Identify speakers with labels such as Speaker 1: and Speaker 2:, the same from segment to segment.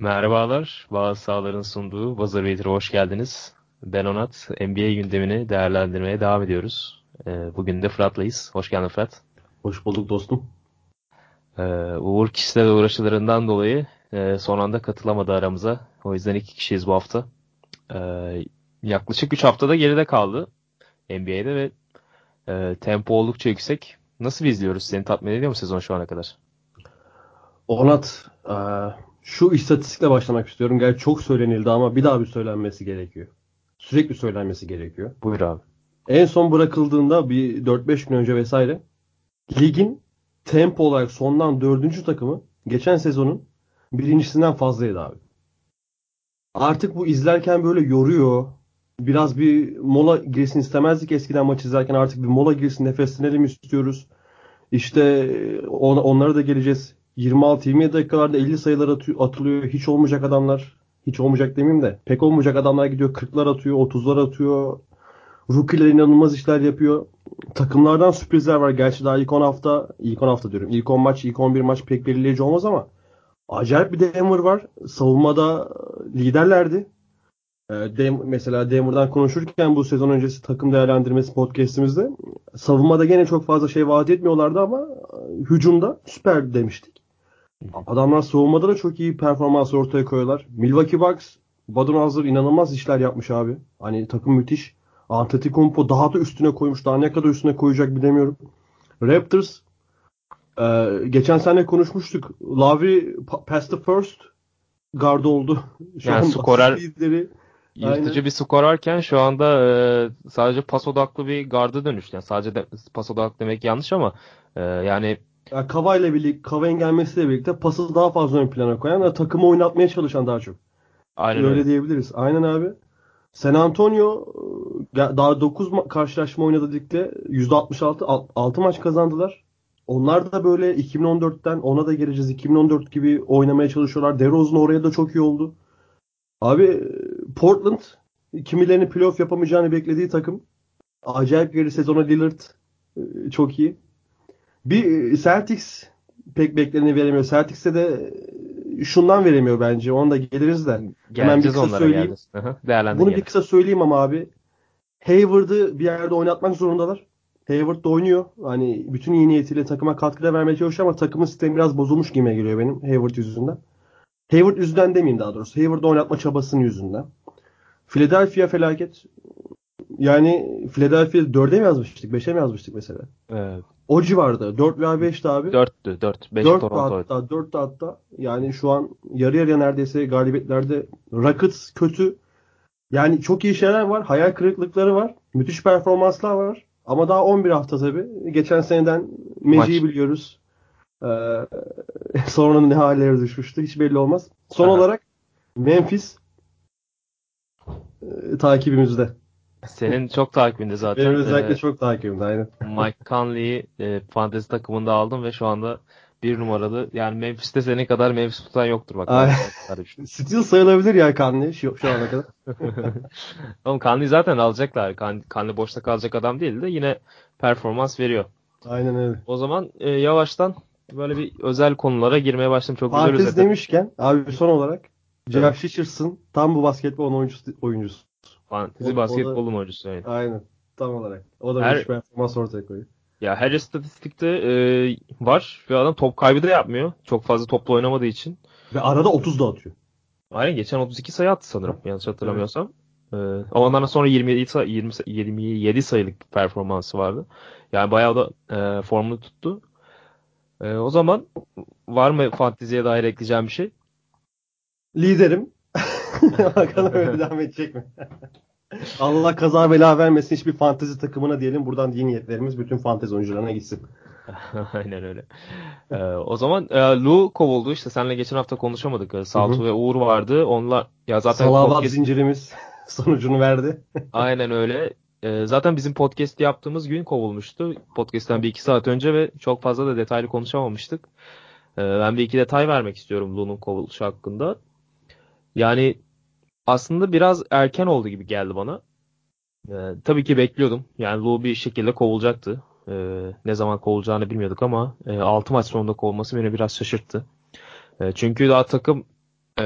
Speaker 1: Merhabalar, Bağız Sağlar'ın sunduğu Buzzer Beater'a hoş geldiniz. Ben Onat, NBA gündemini değerlendirmeye devam ediyoruz. Ee, bugün de Fırat'layız. Hoş geldin Fırat.
Speaker 2: Hoş bulduk dostum.
Speaker 1: Ee, Uğur kişisel uğraşılarından dolayı e, son anda katılamadı aramıza. O yüzden iki kişiyiz bu hafta. Ee, yaklaşık 3 haftada geride kaldı NBA'de ve e, tempo oldukça yüksek. Nasıl izliyoruz? Seni tatmin ediyor mu sezon şu ana kadar?
Speaker 2: Onat, e, şu istatistikle başlamak istiyorum. Gerçi çok söylenildi ama bir daha bir söylenmesi gerekiyor. Sürekli söylenmesi gerekiyor.
Speaker 1: Buyur abi.
Speaker 2: En son bırakıldığında bir 4-5 gün önce vesaire ligin tempo olarak sondan dördüncü takımı geçen sezonun birincisinden fazlaydı abi. Artık bu izlerken böyle yoruyor. Biraz bir mola girsin istemezdik eskiden maç izlerken artık bir mola girsin nefeslenelim istiyoruz. İşte on, onlara da geleceğiz. 26-27 dakikalarda 50 sayılar atılıyor. Hiç olmayacak adamlar. Hiç olmayacak demeyeyim de. Pek olmayacak adamlar gidiyor. 40'lar atıyor. 30'lar atıyor. Rookie'ler inanılmaz işler yapıyor. Takımlardan sürprizler var. Gerçi daha ilk 10 hafta, ilk 10 hafta diyorum. İlk 10 maç, ilk 11 maç pek belirleyici olmaz ama acayip bir Denver var. Savunmada liderlerdi. Ee, Dem mesela Denver'dan konuşurken bu sezon öncesi takım değerlendirmesi podcast'imizde savunmada gene çok fazla şey vaat etmiyorlardı ama hücumda süper demiştik. Adamlar savunmada da çok iyi performans ortaya koyuyorlar. Milwaukee Bucks, Budenholzer inanılmaz işler yapmış abi. Hani takım müthiş. Antetokounmpo daha da üstüne koymuş. Daha ne kadar üstüne koyacak bilemiyorum. Raptors e, geçen sene konuşmuştuk. Lavri past the first guard oldu.
Speaker 1: Şu yani skorer lideri. Yırtıcı Aynen. bir skorerken şu anda e, sadece pas odaklı bir garda dönüştü. Yani sadece de, pas odaklı demek yanlış ama e, yani
Speaker 2: yani Kava ile birlikte Kava'nın gelmesiyle birlikte pası daha fazla ön plana koyan ve takımı oynatmaya çalışan daha çok. Aynen öyle, öyle diyebiliriz. Aynen abi. San Antonio e, daha 9 karşılaşma oynadı ligde. %66 6 maç kazandılar. Onlar da böyle 2014'ten ona da geleceğiz. 2014 gibi oynamaya çalışıyorlar. DeRozan oraya da çok iyi oldu. Abi Portland kimilerini playoff yapamayacağını beklediği takım. Acayip geri sezona Lillard e, çok iyi. Bir e, Celtics pek bekleneni veremiyor. Celtics'e de şundan veremiyor bence. Onu da geliriz de.
Speaker 1: Geleceğiz Hemen bir kısa söyleyeyim.
Speaker 2: Bunu bir kısa söyleyeyim ama abi. Hayward'ı bir yerde oynatmak zorundalar. Hayward da oynuyor. Hani bütün iyi niyetiyle takıma katkıda vermeye çalışıyor ama takımın sistemi biraz bozulmuş gibi geliyor benim Hayward yüzünden. Hayward yüzünden demeyeyim daha doğrusu. Hayward'ı oynatma çabasının yüzünden. Philadelphia felaket. Yani Philadelphia 4'e mi yazmıştık? 5'e mi yazmıştık mesela?
Speaker 1: Evet.
Speaker 2: O civarda. 4 veya 5'ti abi.
Speaker 1: 4'tü. 4. 5
Speaker 2: 4 hatta. 4 hatta. Yani şu an yarı yarıya neredeyse galibiyetlerde Rockets kötü. Yani çok iyi şeyler var. Hayal kırıklıkları var. Müthiş performanslar var. Ama daha 11 hafta tabii. Geçen seneden Magic'i biliyoruz. Ee, sonra ne hallere düşmüştü hiç belli olmaz. Son Aha. olarak Memphis e, takibimizde.
Speaker 1: Senin çok takibinde zaten.
Speaker 2: Benim özellikle ee, çok takibimde aynen.
Speaker 1: Mike Conley'i e, fantezi takımında aldım ve şu anda bir numaralı. Yani Memphis'te senin kadar Memphis tutan yoktur bak.
Speaker 2: Steel sayılabilir ya Conley şu, şu ana kadar.
Speaker 1: Oğlum Conley zaten alacaklar. Conley boşta kalacak adam değil de yine performans veriyor.
Speaker 2: Aynen öyle.
Speaker 1: O zaman e, yavaştan böyle bir özel konulara girmeye başladım. Çok güzel
Speaker 2: Fantezi demişken abi son olarak Jack Richardson tam bu basketbol oyuncusu. oyuncusu.
Speaker 1: Fantezi basketbolun oyuncusu.
Speaker 2: Yani. Aynen. Tam olarak. O da her, bir performans ortaya koyuyor.
Speaker 1: Ya her istatistikte e, var ve adam top kaybı da yapmıyor. Çok fazla topla oynamadığı için.
Speaker 2: Ve arada 30 da atıyor.
Speaker 1: Aynen geçen 32 sayı attı sanırım yanlış hatırlamıyorsam. Evet. Ee, ondan sonra 27 sayı, 20, 27 sayılık bir performansı vardı. Yani bayağı da e, formunu tuttu. E, o zaman var mı fanteziye dair ekleyeceğim bir şey?
Speaker 2: Liderim. Bakalım öyle devam edecek mi? Allah kaza bela vermesin hiçbir fantezi takımına diyelim. Buradan iyi niyetlerimiz bütün fantezi oyuncularına gitsin.
Speaker 1: Aynen öyle. Ee, o zaman e, Lu kovuldu. İşte seninle geçen hafta konuşamadık. Ee, Saltu ve Uğur vardı. Onlar ya zaten
Speaker 2: Salavat podcast... zincirimiz sonucunu verdi.
Speaker 1: Aynen öyle. Ee, zaten bizim podcast yaptığımız gün kovulmuştu. Podcast'ten bir iki saat önce ve çok fazla da detaylı konuşamamıştık. Ee, ben bir iki detay vermek istiyorum Lu'nun kovuluşu hakkında. Yani aslında biraz erken oldu gibi geldi bana. Ee, tabii ki bekliyordum. Yani Lu bir şekilde kovulacaktı. Ee, ne zaman kovulacağını bilmiyorduk ama e, 6 maç sonunda kovulması beni biraz şaşırttı. E, çünkü daha takım e,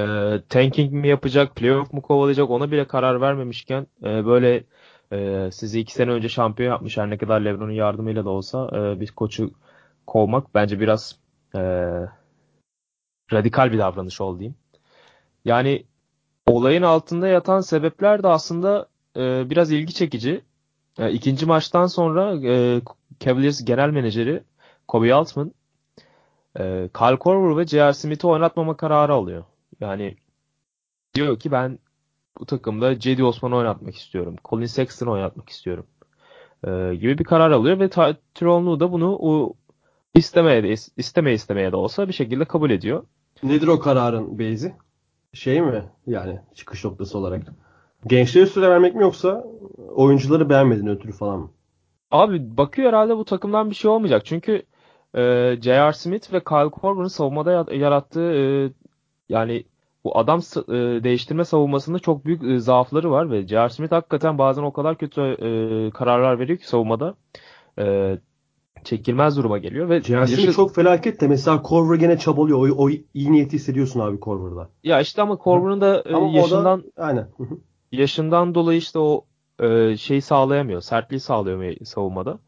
Speaker 1: tanking mi yapacak, playoff mu kovalayacak ona bile karar vermemişken e, böyle e, sizi iki sene önce şampiyon yapmış her ne kadar Lebron'un yardımıyla da olsa e, bir koçu kovmak bence biraz e, radikal bir davranış oldu diyeyim. Yani olayın altında yatan sebepler de aslında e, biraz ilgi çekici. E, ikinci maçtan sonra e, Cavaliers genel menajeri Kobe Altman e, Kyle Korver ve J.R. Smith'i oynatmama kararı alıyor. Yani diyor ki ben bu takımda Cedi Osman'ı oynatmak istiyorum. Colin Sexton'ı oynatmak istiyorum. E, gibi bir karar alıyor ve Tyronn da bunu o, istemeye istemeye istemeye de olsa bir şekilde kabul ediyor.
Speaker 2: Nedir o kararın beyzi? Şey mi yani çıkış noktası olarak? Gençlere süre vermek mi yoksa oyuncuları beğenmedin ötürü falan mı?
Speaker 1: Abi bakıyor herhalde bu takımdan bir şey olmayacak. Çünkü e, J.R. Smith ve Kyle Korver'ın savunmada yarattığı e, yani bu adam e, değiştirme savunmasında çok büyük e, zaafları var ve J.R. Smith hakikaten bazen o kadar kötü e, kararlar veriyor ki savunmada. E, çekilmez duruma geliyor ve.
Speaker 2: Smith yaşı... çok felaket de mesela Korver gene çabalıyor. O, o iyi niyeti hissediyorsun abi Korver'da.
Speaker 1: Ya işte ama Korver'ın da e, ama yaşından
Speaker 2: da, aynen.
Speaker 1: yaşından dolayı işte o e, şeyi sağlayamıyor. Sertliği sağlayamıyor savunmada.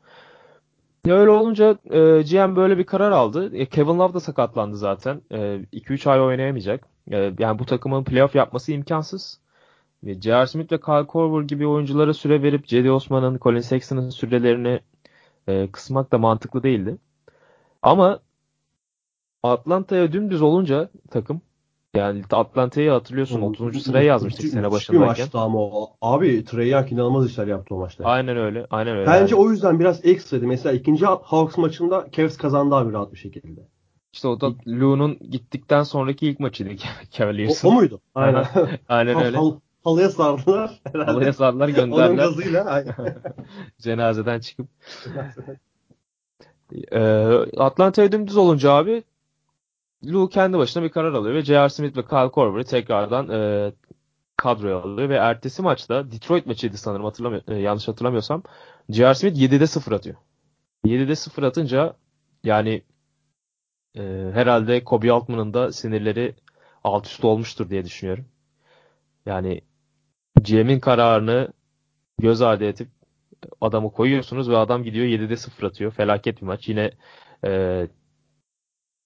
Speaker 1: Ya öyle olunca e, GM böyle bir karar aldı. E, Kevin Love da sakatlandı zaten. 2-3 e, ay oynayamayacak. E, yani bu takımın playoff yapması imkansız. Ve J.R. Smith ve Kyle Korver gibi oyunculara süre verip Cedi Osman'ın, Colin Sexton'ın sürelerini e, kısmak da mantıklı değildi. Ama Atlanta'ya dümdüz olunca takım yani Atlanta'yı hatırlıyorsun 30. sıraya yazmıştık sene başındayken. Bir
Speaker 2: maçtı ama o. Abi Trey Young inanılmaz işler yaptı o maçta.
Speaker 1: Aynen öyle. Aynen öyle.
Speaker 2: Bence yani. o yüzden biraz ekstraydı. Mesela ikinci Hawks maçında Cavs kazandı abi rahat bir şekilde.
Speaker 1: İşte o da Lou'nun gittikten sonraki ilk maçıydı Cavaliers'ın.
Speaker 2: O, o muydu?
Speaker 1: Aynen. Aynen öyle. Hal,
Speaker 2: halıya sardılar
Speaker 1: herhalde. Halıya sardılar gönderdiler. Onun
Speaker 2: gazıyla.
Speaker 1: Cenazeden çıkıp. ee, Atlanta'ya dümdüz olunca abi Lou kendi başına bir karar alıyor ve J.R. Smith ve Kyle Korver'ı tekrardan e, kadroya alıyor ve ertesi maçta Detroit maçıydı sanırım hatırlamıyor, e, yanlış hatırlamıyorsam J.R. Smith 7'de 0 atıyor. 7'de 0 atınca yani e, herhalde Kobe Altman'ın da sinirleri alt üst olmuştur diye düşünüyorum. Yani GM'in kararını göz ardı edip adamı koyuyorsunuz ve adam gidiyor 7'de 0 atıyor. Felaket bir maç. Yine e,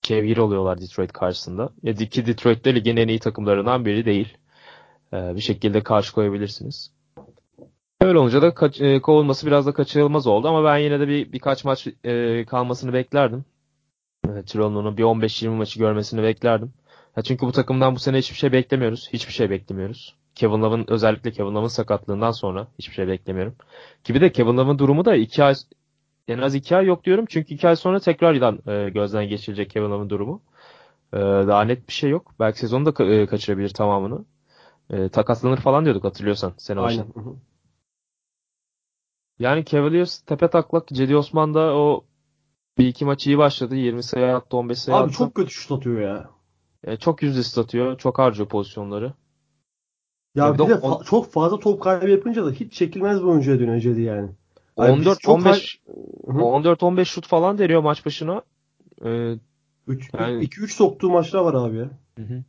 Speaker 1: kevgir oluyorlar Detroit karşısında. Ya ki Detroit de ligin en iyi takımlarından biri değil. E, bir şekilde karşı koyabilirsiniz. Öyle olunca da kaç, e, kovulması biraz da kaçırılmaz oldu ama ben yine de bir birkaç maç e, kalmasını beklerdim. E, Tironlu'nun bir 15-20 maçı görmesini beklerdim. Ya çünkü bu takımdan bu sene hiçbir şey beklemiyoruz. Hiçbir şey beklemiyoruz. Kevin Love'ın özellikle Kevin Love'ın sakatlığından sonra hiçbir şey beklemiyorum. Gibi de Kevin Love'ın durumu da 2 ay en az 2 ay yok diyorum. Çünkü 2 ay sonra tekrar e, gözden geçirecek Kevin Love'ın durumu. E, daha net bir şey yok. Belki sezonu da ka- e, kaçırabilir tamamını. E, takaslanır falan diyorduk hatırlıyorsan sene başında. Yani Cavaliers tepe taklak Cedi Osman da o bir iki maç iyi başladı. 20 sayı attı 15 sayı
Speaker 2: Abi
Speaker 1: attı.
Speaker 2: çok kötü şut atıyor ya.
Speaker 1: E, çok yüzde atıyor. Çok harcıyor pozisyonları.
Speaker 2: Ya bir de fa- çok fazla top kaybı yapınca da hiç çekilmez bir oyuncuya döneceği yani.
Speaker 1: 14 15 14 15 şut falan deniyor maç başına.
Speaker 2: Ee, 3 yani... 2 3 soktuğu maçlar var abi ya. Hı hı.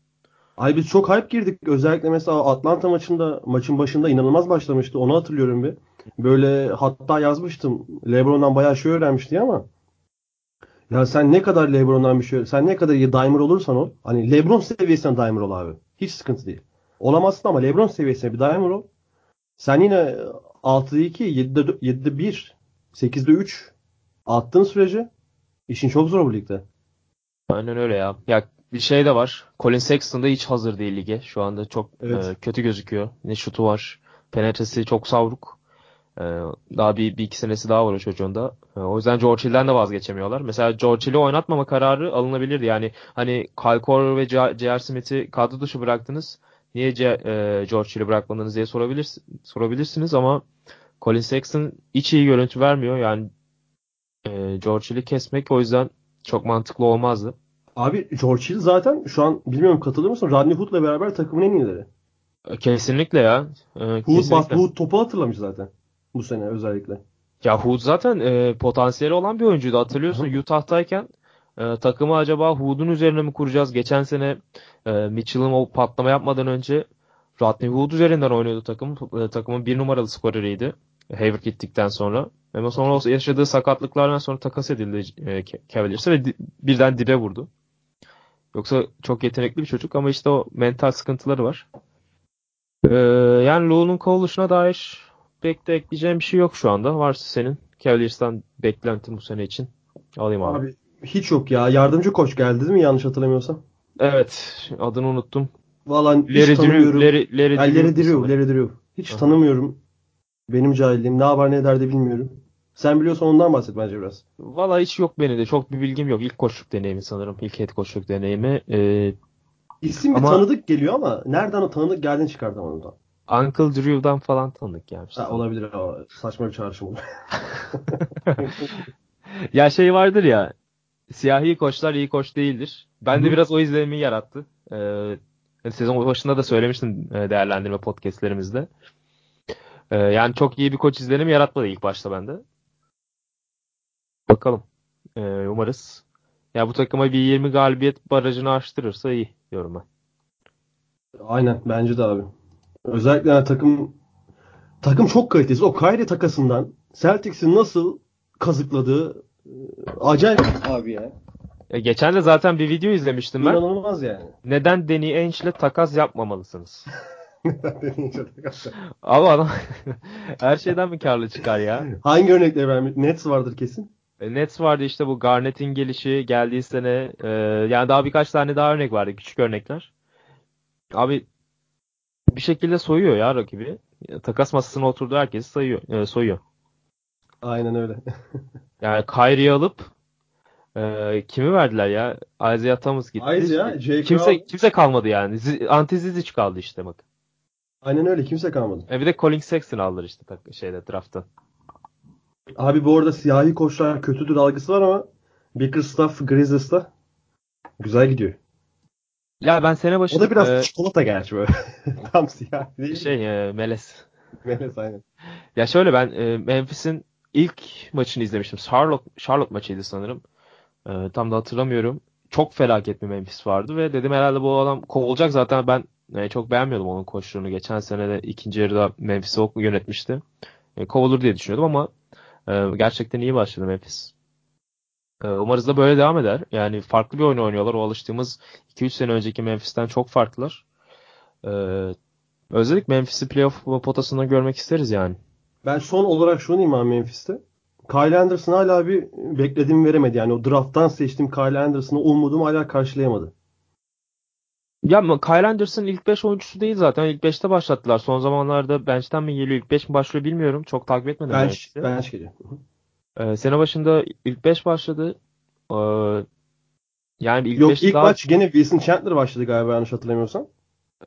Speaker 2: Ay biz çok hype girdik. Özellikle mesela Atlanta maçında maçın başında inanılmaz başlamıştı. Onu hatırlıyorum bir. Böyle hatta yazmıştım. LeBron'dan bayağı şey öğrenmişti ama ya sen ne kadar LeBron'dan bir şey sen ne kadar iyi dimer olursan ol. Hani LeBron seviyesinde dimer ol abi. Hiç sıkıntı değil. Olamazsın ama LeBron seviyesinde bir dimer ol. Sen yine 6'da 2, 7'de, 7'de 1, 8'de 3 attığın sürece işin çok zor bu ligde.
Speaker 1: Aynen öyle ya. Ya bir şey de var. Colin Sexton da hiç hazır değil lige. Şu anda çok evet. e, kötü gözüküyor. Ne şutu var. Penetresi çok savruk. E, daha bir, bir iki senesi daha var o çocuğun da. E, o yüzden George Hill'den de vazgeçemiyorlar. Mesela George Hill'i oynatmama kararı alınabilirdi. Yani hani Kyle Korver ve J.R. Smith'i kadro dışı bıraktınız niye C, e, George Hill'i bırakmadınız diye sorabilir, sorabilirsiniz ama Colin Sexton hiç iyi görüntü vermiyor. Yani e, George Hill'i kesmek o yüzden çok mantıklı olmazdı.
Speaker 2: Abi George Hill zaten şu an bilmiyorum katılır mısın? Rodney Hood'la beraber takımın en iyileri.
Speaker 1: E, kesinlikle ya.
Speaker 2: E, Hood, kesinlikle. Bak, Hood topu hatırlamış zaten. Bu sene özellikle.
Speaker 1: Ya Hood zaten e, potansiyeli olan bir oyuncuydu. Hatırlıyorsun Utah'tayken e, takımı acaba Hood'un üzerine mi kuracağız? Geçen sene e, Mitchell'ın o patlama yapmadan önce Rodney Hood üzerinden oynuyordu takım. E, takımın bir numaralı skoreriydi. Hayward gittikten sonra. Ama sonra yaşadığı sakatlıklardan sonra takas edildi e, Cavaliers'e ve di, birden dibe vurdu. Yoksa çok yetenekli bir çocuk ama işte o mental sıkıntıları var. Ee, yani Lou'nun kovuluşuna dair pek de ekleyeceğim bir şey yok şu anda. Varsa senin Cavaliers'tan beklentin bu sene için. Alayım abi. Abi
Speaker 2: hiç yok ya. Yardımcı koç geldi değil mi yanlış hatırlamıyorsam?
Speaker 1: Evet. Adını unuttum.
Speaker 2: Valla hiç tanımıyorum. Larry, Larry, yani Larry Drew. Larry Drew. Hiç Aha. tanımıyorum. Benim cahilliğim. Ne var ne derdi bilmiyorum. Sen biliyorsan ondan bahset bence biraz.
Speaker 1: Valla hiç yok benim de. Çok bir bilgim yok. İlk koçluk deneyimi sanırım. İlk head koçluk deneyimi. Ee,
Speaker 2: İsim bir ama... tanıdık geliyor ama nereden o tanıdık geldiğini çıkartamadım da.
Speaker 1: Uncle Drew'dan falan tanıdık gelmiş.
Speaker 2: Ha, olabilir ama saçma bir çağrışım olur.
Speaker 1: ya şey vardır ya siyahi koçlar iyi koç değildir. Ben de biraz o izlenimi yarattı. Ee, sezon başında da söylemiştim e, değerlendirme podcastlerimizde. Ee, yani çok iyi bir koç izlenimi yaratmadı ilk başta bende. Bakalım. Ee, umarız. Ya bu takıma bir 20 galibiyet barajını aştırırsa iyi diyorum ben.
Speaker 2: Aynen bence de abi. Özellikle yani takım takım çok kalitesiz. O Kyrie takasından Celtics'in nasıl kazıkladığı acayip abi ya.
Speaker 1: ya. Geçen de zaten bir video izlemiştim ben.
Speaker 2: İnanılmaz yani.
Speaker 1: Neden Danny Ainge ile takas yapmamalısınız? Neden Danny Ainge ile takas Abi adam her şeyden mi karlı çıkar ya?
Speaker 2: Hangi örnekleri vermiş? Nets vardır kesin.
Speaker 1: E, Nets vardı işte bu Garnett'in gelişi geldiği sene. E, yani daha birkaç tane daha örnek vardı. Küçük örnekler. Abi bir şekilde soyuyor ya rakibi. Takas masasına oturdu herkes sayıyor, e, soyuyor.
Speaker 2: Aynen öyle.
Speaker 1: yani Kyrie'yi alıp e, kimi verdiler ya? Isaiah Thomas gitti.
Speaker 2: Isaiah, J.
Speaker 1: Kimse, kimse kalmadı yani. Anti Zizic kaldı işte bak.
Speaker 2: Aynen öyle. Kimse kalmadı.
Speaker 1: E bir de Colin Sexton aldılar işte şeyde draft'tan.
Speaker 2: Abi bu arada siyahi koçlar kötüdür algısı var ama Bickerstaff Grizzlies'ta güzel gidiyor.
Speaker 1: Ya ben sene başında...
Speaker 2: O da biraz e, çikolata gerçi böyle. Tam siyah
Speaker 1: değil Şey e, Meles.
Speaker 2: Meles aynen.
Speaker 1: Ya şöyle ben e, Memphis'in ilk maçını izlemiştim. Charlotte, Charlotte maçıydı sanırım. E, tam da hatırlamıyorum. Çok felaket bir Memphis vardı ve dedim herhalde bu adam kovulacak. Zaten ben e, çok beğenmiyordum onun koçluğunu. Geçen sene de ikinci yarıda Memphis'i yönetmişti. E, kovulur diye düşünüyordum ama e, gerçekten iyi başladı Memphis. Ee, umarız da böyle devam eder. Yani farklı bir oyun oynuyorlar. O alıştığımız 2-3 sene önceki Memphis'ten çok farklılar. Ee, özellikle Memphis'i playoff potasında görmek isteriz yani.
Speaker 2: Ben son olarak şunu diyeyim abi Memphis'te. Kyle Anderson hala bir beklediğimi veremedi. Yani o drafttan seçtiğim Kyle Anderson'ı umudumu hala karşılayamadı.
Speaker 1: Ya Kyle Anderson ilk 5 oyuncusu değil zaten. İlk 5'te başlattılar. Son zamanlarda bench'ten mi geliyor, ilk 5 mi başlıyor bilmiyorum. Çok takip etmedim.
Speaker 2: Bench, bench geliyor.
Speaker 1: Ee, sene başında ilk 5 başladı. Ee,
Speaker 2: yani ilk Yok ilk daha... maç gene Wilson Chandler başladı galiba yanlış hatırlamıyorsam.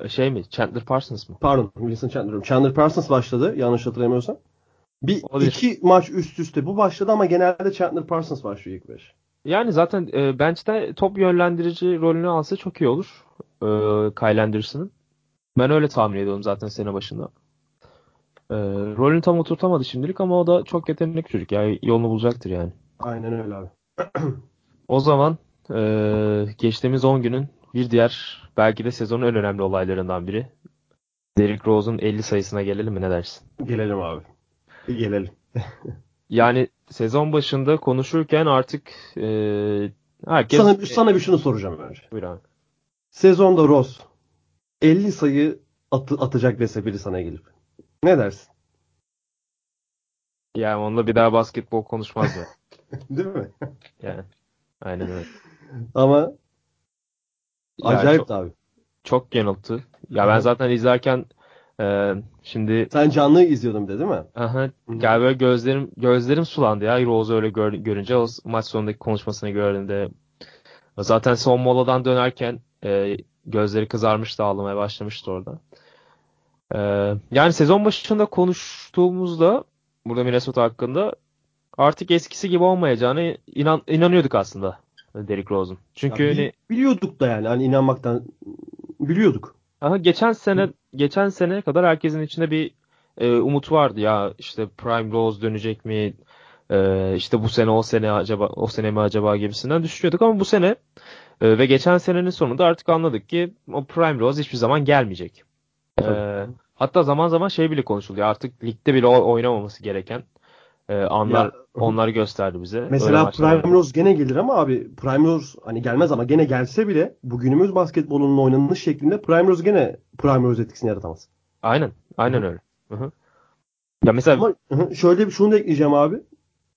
Speaker 1: Şey mi? Chandler Parsons mı?
Speaker 2: Pardon Wilson Chandler. Chandler Parsons başladı yanlış hatırlamıyorsam. Bir Olabilir. iki maç üst üste bu başladı ama genelde Chandler Parsons başlıyor ilk 5.
Speaker 1: Yani zaten e, bench'te top yönlendirici rolünü alsa çok iyi olur. E, Kyle Anderson'ın. Ben öyle tahmin ediyorum zaten sene başında. E, rolünü tam oturtamadı şimdilik ama o da çok yetenekli çocuk. Yani yolunu bulacaktır yani.
Speaker 2: Aynen öyle abi.
Speaker 1: o zaman e, geçtiğimiz 10 günün bir diğer belki de sezonun en önemli olaylarından biri. Derrick Rose'un 50 sayısına gelelim mi ne dersin?
Speaker 2: Gelelim abi. Gelelim.
Speaker 1: yani sezon başında konuşurken artık e, herkes...
Speaker 2: Sana, sana bir şunu soracağım önce.
Speaker 1: Buyur abi.
Speaker 2: Sezonda Rose 50 sayı at, atacak dese biri sana gelip. Ne dersin?
Speaker 1: Yani onunla bir daha basketbol konuşmaz mı?
Speaker 2: Değil mi?
Speaker 1: Yani. Aynen öyle.
Speaker 2: Ama yani acayip çok, abi.
Speaker 1: Çok yanılttı. Ya ben zaten izlerken e, şimdi
Speaker 2: sen canlı izliyordun de değil mi?
Speaker 1: Aha. Gel böyle gözlerim gözlerim sulandı ya Rose öyle gör, görünce o maç sonundaki konuşmasını gördüğümde zaten son moladan dönerken e, gözleri kızarmıştı ağlamaya başlamıştı orada. Ee, yani sezon başında konuştuğumuzda burada Minnesota hakkında artık eskisi gibi olmayacağını inan, inanıyorduk aslında Derrick Rose'un. Çünkü ya, hani,
Speaker 2: biliyorduk da yani hani inanmaktan biliyorduk.
Speaker 1: Aha, geçen sene geçen sene kadar herkesin içinde bir e, umut vardı. Ya işte Prime Rose dönecek mi? e, işte bu sene o sene acaba o sene mi acaba gibisinden düşünüyorduk. Ama bu sene e, ve geçen senenin sonunda artık anladık ki o Prime Rose hiçbir zaman gelmeyecek. E, hatta zaman zaman şey bile konuşuluyor. Artık ligde bile oynamaması gereken e, anlar ya, onları gösterdi bize.
Speaker 2: Mesela Prime Rose gene gelir ama abi Prime Rose hani gelmez ama gene gelse bile bugünümüz basketbolunun oynanış şeklinde Prime Rose gene Prime Rose etkisini yaratamaz.
Speaker 1: Aynen. Aynen öyle. Hı-hı. Ya mesela
Speaker 2: ama, şöyle bir şunu da ekleyeceğim abi.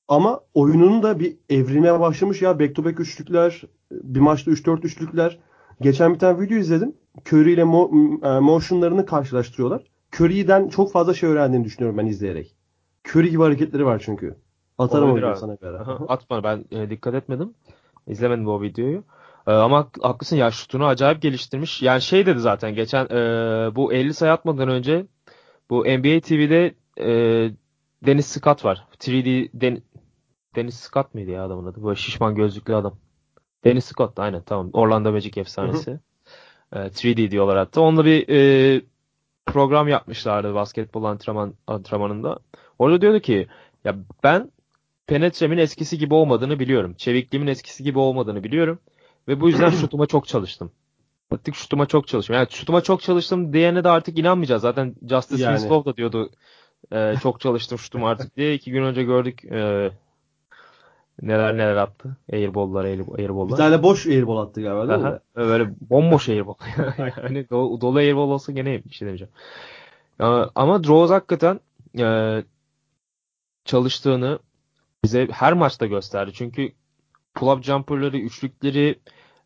Speaker 2: Ama oyunun da bir evrilmeye başlamış ya. Back to back üçlükler, bir maçta 3-4 üçlükler. Geçen bir tane video izledim. Curry ile mo- e, motionlarını karşılaştırıyorlar. Curry'den çok fazla şey öğrendiğini düşünüyorum ben izleyerek. Curry gibi hareketleri var çünkü. Atarım o videoyu sana bir ara.
Speaker 1: At bana ben e, dikkat etmedim. İzlemedim bu videoyu. E, ama haklısın ya şutunu acayip geliştirmiş. Yani şey dedi zaten geçen e, bu 50 sayı atmadan önce bu NBA TV'de e, Dennis Scott var. 3D Den Dennis Scott mıydı ya adamın adı? Böyle şişman gözlüklü adam. Dennis Scott aynen tamam. Orlando Magic efsanesi. E, 3D diyorlar hatta. Onunla bir e, program yapmışlardı basketbol antrenman antrenmanında. Orada diyordu ki ya ben penetremin eskisi gibi olmadığını biliyorum. Çevikliğimin eskisi gibi olmadığını biliyorum. Ve bu yüzden şutuma çok çalıştım. Artık şutuma çok çalıştım. Yani şutuma çok çalıştım diyene de artık inanmayacağız. Zaten Justice yani. Winslow da diyordu e, çok çalıştım şutuma artık diye. iki gün önce gördük e, neler neler attı. Airball'lar, airball'lar.
Speaker 2: Bir tane boş airball attı galiba değil Aha, mi?
Speaker 1: Böyle bomboş airball. yani dolu, dolu airball olsa gene bir şey demeyeceğim. Ama Droz hakikaten e, çalıştığını bize her maçta gösterdi. Çünkü pull-up jumper'ları, üçlükleri,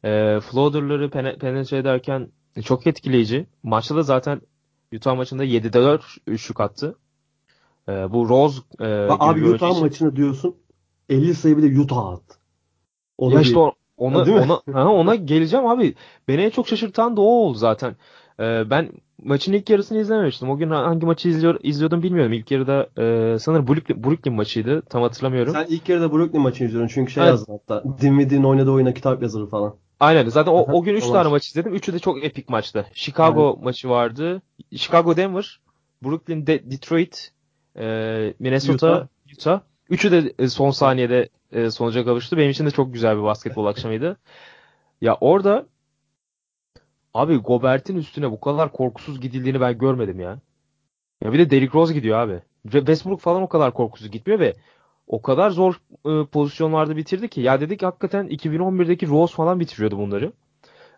Speaker 1: e, floater'ları penetre ederken çok etkileyici. Maçta da zaten Utah maçında 7'de 4 üçlük attı. E, bu Rose e,
Speaker 2: Abi Utah için... maçını diyorsun 50 sayı bile Utah attı.
Speaker 1: Onu ya işte ona, ona, ona, ona geleceğim abi. Beni en çok şaşırtan da o oldu zaten. Ee, ben maçın ilk yarısını izlememiştim. O gün hangi maçı izliyor, izliyordum bilmiyorum. İlk yarıda e, sanırım Brooklyn, Brooklyn maçıydı. Tam hatırlamıyorum.
Speaker 2: Sen ilk yarıda Brooklyn maçını izliyordun. Çünkü şey evet. yazdın hatta. Dinwiddie'nin oynadığı oyuna kitap yazarı falan.
Speaker 1: Aynen. Zaten o, o gün 3 tane maç izledim. Üçü de çok epik maçtı. Chicago Aynen. maçı vardı. Chicago Denver, Brooklyn De- Detroit, e, Minnesota, Utah. Utah. Üçü de e, son saniyede e, sonuca kavuştu. Benim için de çok güzel bir basketbol akşamıydı. Ya orada Abi Gobert'in üstüne bu kadar korkusuz gidildiğini ben görmedim ya. Ya bir de Derrick Rose gidiyor abi. Westbrook falan o kadar korkusuz gitmiyor ve o kadar zor e, pozisyonlarda bitirdi ki. Ya dedik hakikaten 2011'deki Rose falan bitiriyordu bunları.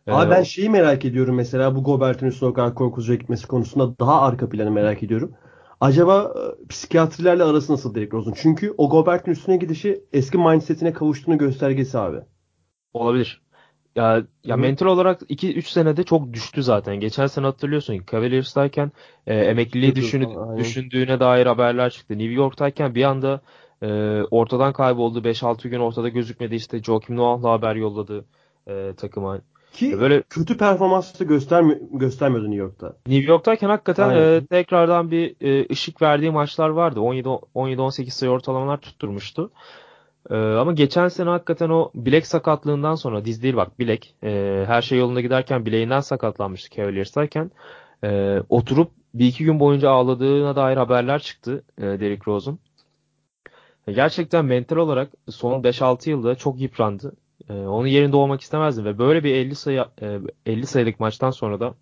Speaker 2: Abi ee, ben şeyi merak ediyorum mesela bu Gobert'in üstüne o kadar korkusuzca gitmesi konusunda daha arka planı merak ediyorum. Acaba e, psikiyatrilerle arası nasıl Derrick Rose'un? Çünkü o Gobert'in üstüne gidişi eski mindsetine kavuştuğunu göstergesi abi.
Speaker 1: Olabilir. Ya ya Hı. mental olarak 2-3 senede çok düştü zaten. Geçen sene hatırlıyorsun Cavaliers'tayken e, emekliliği düşünü, düşündüğüne dair haberler çıktı. New York'tayken bir anda e, ortadan kayboldu. 5-6 gün ortada gözükmedi. İşte Joakim Noah'la haber yolladı e, takıma.
Speaker 2: Ki e, böyle kötü performansı göstermi göstermiyordu New York'ta.
Speaker 1: New York'tayken hakikaten e, tekrardan bir e, ışık verdiği maçlar vardı. 17 17 18 sayı ortalamalar tutturmuştu. Ee, ama geçen sene hakikaten o bilek sakatlığından sonra diz değil bak bilek e, her şey yolunda giderken bileğinden sakatlanmıştı Cavaliers'tayken e, oturup bir iki gün boyunca ağladığına dair haberler çıktı e, Derrick Rose'un. E, gerçekten mental olarak son 5-6 yılda çok yıprandı. E, onun yerinde olmak istemezdim ve böyle bir 50 sayı e, 50 sayılık maçtan sonra da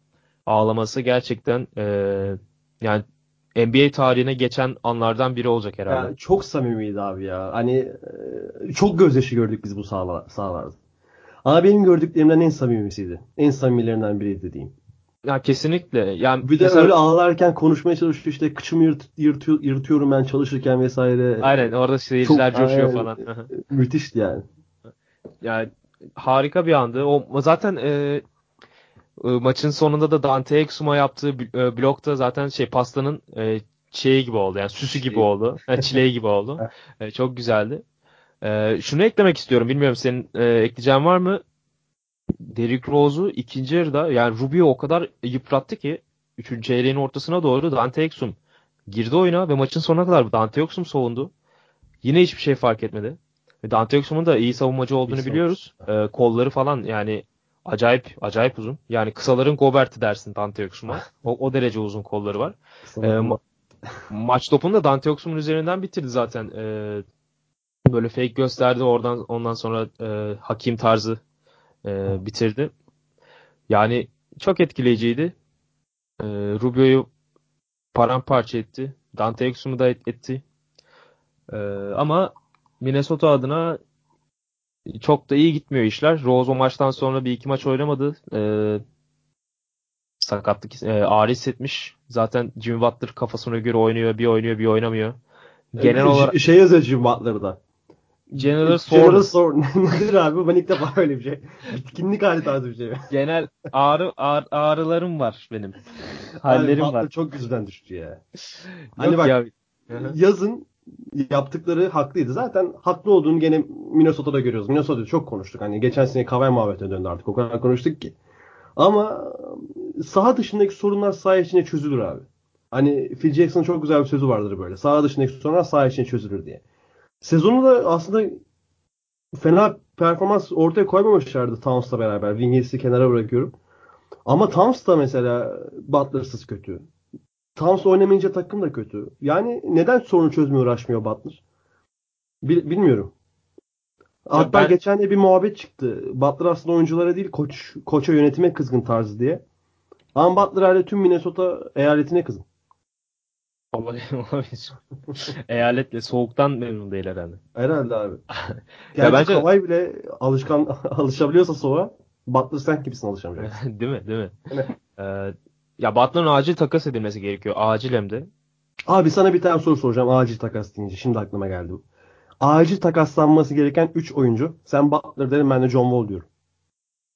Speaker 1: ağlaması gerçekten e, yani NBA tarihine geçen anlardan biri olacak herhalde.
Speaker 2: Yani çok samimiydi abi ya. Hani e, çok gözyaşı gördük biz bu sahalar, sahalarda. Ama benim gördüklerimden en samimisiydi. En samimilerinden biriydi diyeyim.
Speaker 1: Ya kesinlikle. Yani
Speaker 2: bir de mesela... öyle ağlarken konuşmaya çalışıyor işte kıçımı yırt, yırtıyor, yırtıyorum ben çalışırken vesaire.
Speaker 1: Aynen orada seyirciler çok, coşuyor aynen, falan.
Speaker 2: müthişti yani.
Speaker 1: Yani harika bir andı. O zaten e, e, maçın sonunda da Dante Exum'a yaptığı e, blokta zaten şey pastanın şeyi gibi oldu. Yani süsü gibi oldu. Yani çileği gibi oldu. E, çok güzeldi. E, şunu eklemek istiyorum. Bilmiyorum senin ekleyeceğin var mı? Derrick Rose'u ikinci yarıda yani Rubio o kadar yıprattı ki üçüncü çeyreğin ortasına doğru Dante Exum girdi oyuna ve maçın sonuna kadar Dante Exum savundu. Yine hiçbir şey fark etmedi. Dante Exum'un da iyi savunmacı olduğunu iyi biliyoruz. E, kolları falan yani Acayip acayip uzun. Yani kısaların Gobert'i dersin Dante Yoksum'a. O, o derece uzun kolları var. E, ma- maç topunu da Dante Yoksum'un üzerinden bitirdi zaten. E, Böyle fake gösterdi oradan ondan sonra e, hakim tarzı e, bitirdi. Yani çok etkileyiciydi. E, Rubio'yu paramparça etti. Dante Exum'u da et, etti. E, ama Minnesota adına çok da iyi gitmiyor işler. Rose o maçtan sonra bir iki maç oynamadı. E, sakatlık e, ağrı hissetmiş. Zaten Jimmy Butler kafasına göre oynuyor. Bir oynuyor bir oynamıyor.
Speaker 2: Genel olarak şey yazıyor Jimmy Butler'da.
Speaker 1: General soreness.
Speaker 2: Nedir abi? Ben ilk defa öyle bir şey. Bitkinlik hali tarzı bir şey.
Speaker 1: Genel ağrı, ağrı ağrılarım var benim. Hallerim
Speaker 2: abi,
Speaker 1: var.
Speaker 2: Çok yüzden düştü ya.
Speaker 1: hani Yok bak ya.
Speaker 2: yazın yaptıkları haklıydı. Zaten haklı olduğunu gene Minnesota'da görüyoruz. Minnesota'da çok konuştuk. Hani geçen sene Kavay muhabbetine döndü artık. O kadar konuştuk ki. Ama saha dışındaki sorunlar saha içine çözülür abi. Hani Phil Jackson'ın çok güzel bir sözü vardır böyle. Saha dışındaki sorunlar saha içine çözülür diye. Sezonu da aslında fena performans ortaya koymamışlardı Towns'la beraber. Wingers'i kenara bırakıyorum. Ama Towns da mesela Butler'sız kötü. Towns oynamayınca takım da kötü. Yani neden sorunu çözmeye uğraşmıyor Butler? Bil, bilmiyorum. Hatta ben... geçen de bir muhabbet çıktı. Butler aslında oyunculara değil koç koça yönetime kızgın tarzı diye. Ama Butler hala tüm Minnesota eyaletine.
Speaker 1: Olabilir. Eyaletle soğuktan memnun değil herhalde.
Speaker 2: Herhalde abi. Ya bence... Kawhi bile alışkan alışabiliyorsa soğuğa Butler sen gibisin alışamayacaksın.
Speaker 1: değil mi? Değil mi? Ee, ya Butler'ın acil takas edilmesi gerekiyor. Acil hem de.
Speaker 2: Abi sana bir tane soru soracağım acil takas deyince. Şimdi aklıma geldi bu. Acil takaslanması gereken 3 oyuncu. Sen Butler derim ben de John Wall diyorum.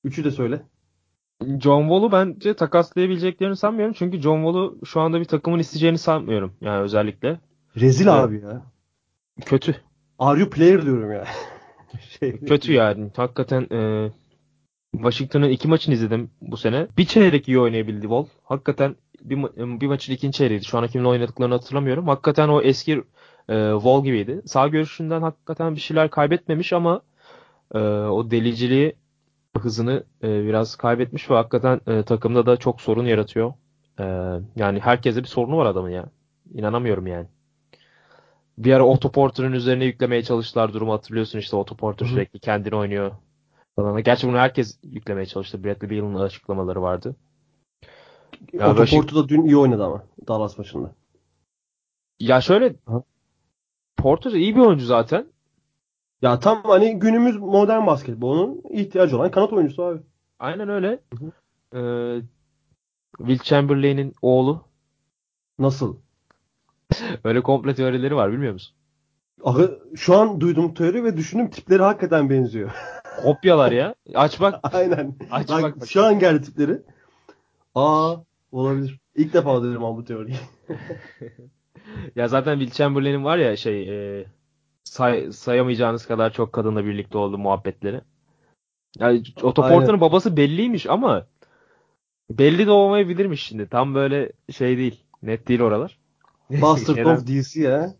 Speaker 2: Üçü de söyle.
Speaker 1: John Wall'u bence takaslayabileceklerini sanmıyorum. Çünkü John Wall'u şu anda bir takımın isteyeceğini sanmıyorum. Yani özellikle.
Speaker 2: Rezil evet. abi ya.
Speaker 1: Kötü.
Speaker 2: Are you player diyorum ya.
Speaker 1: şey, Kötü yani. Hakikaten e, Washington'ın iki maçını izledim bu sene. Bir çeyrek iyi oynayabildi Wall. Hakikaten bir, bir maçın ikinci çeyreğiydi. Şu an kiminle oynadıklarını hatırlamıyorum. Hakikaten o eski e, Wall gibiydi. Sağ görüşünden hakikaten bir şeyler kaybetmemiş ama e, o deliciliği hızını e, biraz kaybetmiş ve hakikaten e, takımda da çok sorun yaratıyor. E, yani herkese bir sorunu var adamın ya. İnanamıyorum yani. Bir ara Otto Porter'ın üzerine yüklemeye çalıştılar durumu hatırlıyorsun işte Otto Porter Hı-hı. sürekli kendini oynuyor falan. Gerçi bunu herkes yüklemeye çalıştı. Bradley Beal'ın açıklamaları vardı.
Speaker 2: Ya Otto Porter da dün iyi oynadı ama Dallas maçında.
Speaker 1: Ya şöyle Hı. Porter iyi bir oyuncu zaten.
Speaker 2: Ya tam hani günümüz modern basketbolunun ihtiyacı olan kanat oyuncusu abi.
Speaker 1: Aynen öyle. Ee, Will Chamberlain'in oğlu.
Speaker 2: Nasıl?
Speaker 1: öyle komple teorileri var bilmiyor musun?
Speaker 2: Aha, şu an duydum teori ve düşündüm tipleri hakikaten benziyor.
Speaker 1: Kopyalar ya. Aç bak.
Speaker 2: Aynen. Aç bak, bak. Şu an geldi tipleri. Aa olabilir. İlk defa duydum bu teoriyi.
Speaker 1: ya zaten Will Chamberlain'in var ya şey e, say, sayamayacağınız kadar çok kadınla birlikte oldu muhabbetleri. Yani Otoporta'nın babası belliymiş ama belli de olmayabilirmiş şimdi. Tam böyle şey değil. Net değil oralar.
Speaker 2: Bastard of DC ya.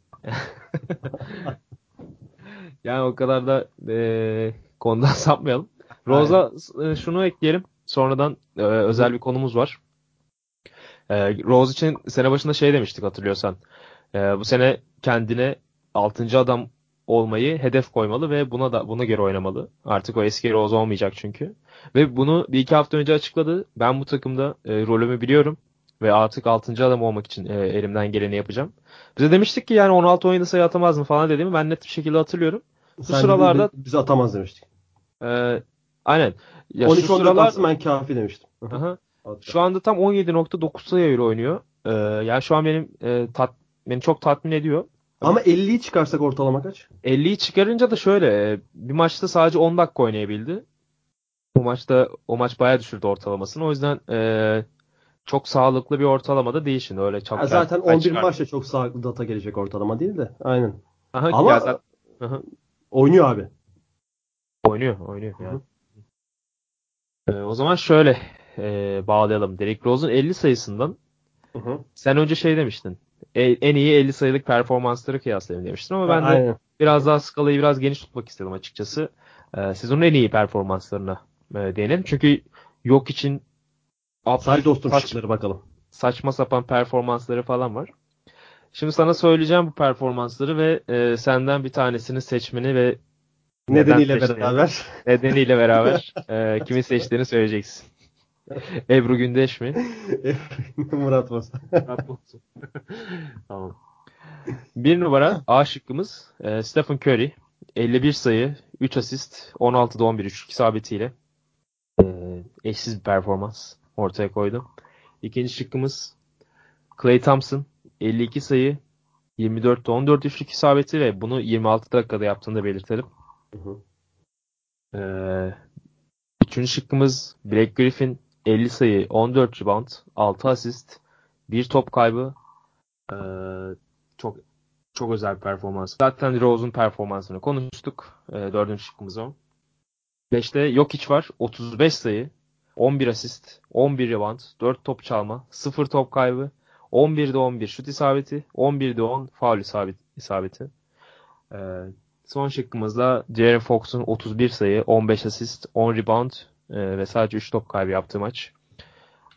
Speaker 1: yani o kadar da e, konudan sapmayalım. Rose'a e, şunu ekleyelim. Sonradan e, özel bir konumuz var. E, Rose için sene başında şey demiştik hatırlıyorsan. E, bu sene kendine 6. adam olmayı hedef koymalı ve buna da buna göre oynamalı. Artık o eski Rose olmayacak çünkü. Ve bunu bir iki hafta önce açıkladı. Ben bu takımda e, rolümü biliyorum ve artık 6. adam olmak için e, elimden geleni yapacağım. Bize demiştik ki yani 16 oyunda sayı atamaz mı falan dediğimi ben net bir şekilde hatırlıyorum. Bu Sen sıralarda
Speaker 2: bize atamaz demiştik.
Speaker 1: E, aynen.
Speaker 2: Ya 13 şu sıralar ben kafi demiştim.
Speaker 1: Aha. Şu anda tam 17.9 sayıyla oynuyor. Ee, yani şu an benim e, tat, beni çok tatmin ediyor.
Speaker 2: Ama 50'yi çıkarsak ortalama kaç?
Speaker 1: 50'yi çıkarınca da şöyle bir maçta sadece 10 dakika oynayabildi. O maçta o maç bayağı düşürdü ortalamasını. O yüzden e, çok sağlıklı bir ortalamada değil şimdi öyle çok.
Speaker 2: Ya zaten 11 çıkar. maçta çok sağlıklı data gelecek ortalama değil de. Aynen.
Speaker 1: Aha, Ama zaten,
Speaker 2: aha. oynuyor abi.
Speaker 1: Oynuyor, oynuyor yani. Ee, o zaman şöyle e, bağlayalım. Derrick Rose'un 50 sayısından hı hı. sen önce şey demiştin. E, en iyi 50 sayılık performansları kıyaslayayım demiştin ama ben de Aynen. biraz daha skalayı biraz geniş tutmak istedim açıkçası. E, sezonun en iyi performanslarına e, değinelim. Çünkü yok için
Speaker 2: dostum saç, bakalım.
Speaker 1: Saçma sapan performansları falan var. Şimdi sana söyleyeceğim bu performansları ve e, senden bir tanesini seçmeni ve
Speaker 2: Nedeniyle
Speaker 1: neden
Speaker 2: beraber.
Speaker 1: nedeniyle beraber e, kimi seçtiğini söyleyeceksin. Ebru Gündeş mi?
Speaker 2: Murat Boz.
Speaker 1: tamam. Bir numara A şıkkımız e, Stephen Curry. 51 sayı, 3 asist, 16'da 11 3 isabetiyle e, eşsiz bir performans ortaya koydu. İkinci şıkkımız Clay Thompson. 52 sayı, 24'te 14 üçlük isabeti ve bunu 26 dakikada yaptığını da belirtelim. Ee, üçüncü şıkkımız Blake Griffin 50 sayı, 14 rebound, 6 asist, 1 top kaybı. Ee, çok çok özel bir performans. Zaten Rose'un performansını konuştuk. Ee, dördüncü şıkkımız o. Beşte Jokic var. 35 sayı, 11 asist, 11 rebound, 4 top çalma, 0 top kaybı, 11'de 11 şut isabeti, 11'de 10 faul isabet, isabeti. Ee, son şıkkımızda Jaren Fox'un 31 sayı, 15 asist, 10 rebound e, ve sadece 3 top kaybı yaptığı maç.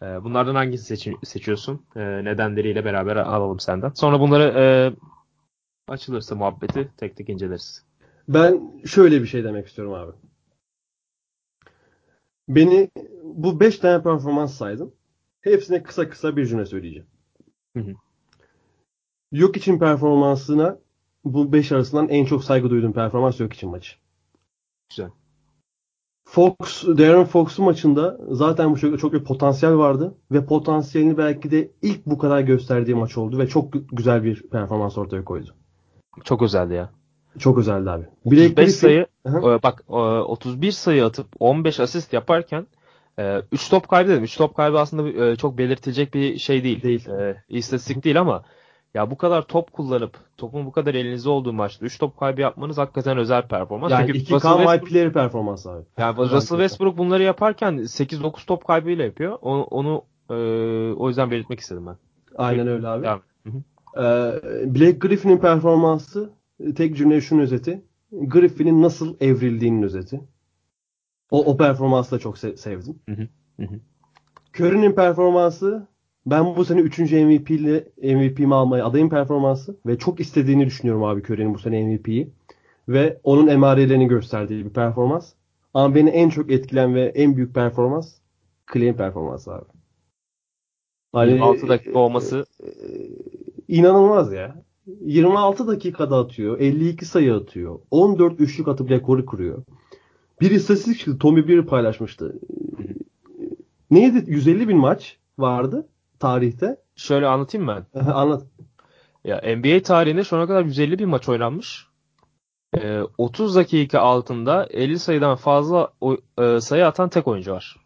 Speaker 1: E, bunlardan hangisini seçi- seçiyorsun? E, nedenleriyle beraber alalım senden. Sonra bunları e, açılırsa muhabbeti tek tek inceleriz.
Speaker 2: Ben şöyle bir şey demek istiyorum abi. Beni bu 5 tane performans saydım. Hepsine kısa kısa bir cümle söyleyeceğim.
Speaker 1: Hı hı.
Speaker 2: Yok için performansına bu 5 arasından en çok saygı duyduğum performans yok için maçı.
Speaker 1: Güzel.
Speaker 2: Fox, Darren Fox'un maçında zaten bu çok, çok bir potansiyel vardı ve potansiyelini belki de ilk bu kadar gösterdiği maç oldu ve çok gü- güzel bir performans ortaya koydu.
Speaker 1: Çok özeldi ya.
Speaker 2: Çok özeldi abi.
Speaker 1: 35
Speaker 2: Griffin-
Speaker 1: sayı
Speaker 2: Hı.
Speaker 1: e, bak e, 31 sayı atıp 15 asist yaparken 3 top kaybı dedim. 3 top kaybı aslında e, çok belirtilecek bir şey değil.
Speaker 2: Değil.
Speaker 1: E, istatistik değil ama ya bu kadar top kullanıp topun bu kadar elinizde olduğu maçta 3 top kaybı yapmanız hakikaten özel performans.
Speaker 2: yani
Speaker 1: Çünkü
Speaker 2: iki
Speaker 1: Russell
Speaker 2: Conway
Speaker 1: Westbrook,
Speaker 2: player performansı abi.
Speaker 1: yani Russell Westbrook bunları yaparken 8-9 top kaybıyla yapıyor. Onu, onu e, o yüzden belirtmek istedim ben.
Speaker 2: Aynen öyle abi.
Speaker 1: Devam hı.
Speaker 2: Ee, Blake Griffin'in performansı tek cümle şunun özeti. Griffin'in nasıl evrildiğinin özeti. O, o performansı da çok se- sevdim. Curry'nin performansı ben bu sene 3. MVP ile MVP'mi almaya adayım performansı ve çok istediğini düşünüyorum abi Curry'nin bu sene MVP'yi ve onun emarelerini gösterdiği bir performans. Ama beni en çok etkilen ve en büyük performans Clay'in performansı abi. Hani,
Speaker 1: 26 dakika olması
Speaker 2: e, inanılmaz ya. 26 dakikada atıyor. 52 sayı atıyor. 14 üçlük atıp rekoru kuruyor. Bir istatistik çıktı. Tommy bir paylaşmıştı. Neydi? 150 bin maç vardı tarihte.
Speaker 1: şöyle anlatayım ben.
Speaker 2: Anlat.
Speaker 1: Ya NBA tarihinde şu ana kadar 150 bin maç oynanmış. Ee, 30 dakika altında 50 sayıdan fazla o- e, sayı atan tek oyuncu var.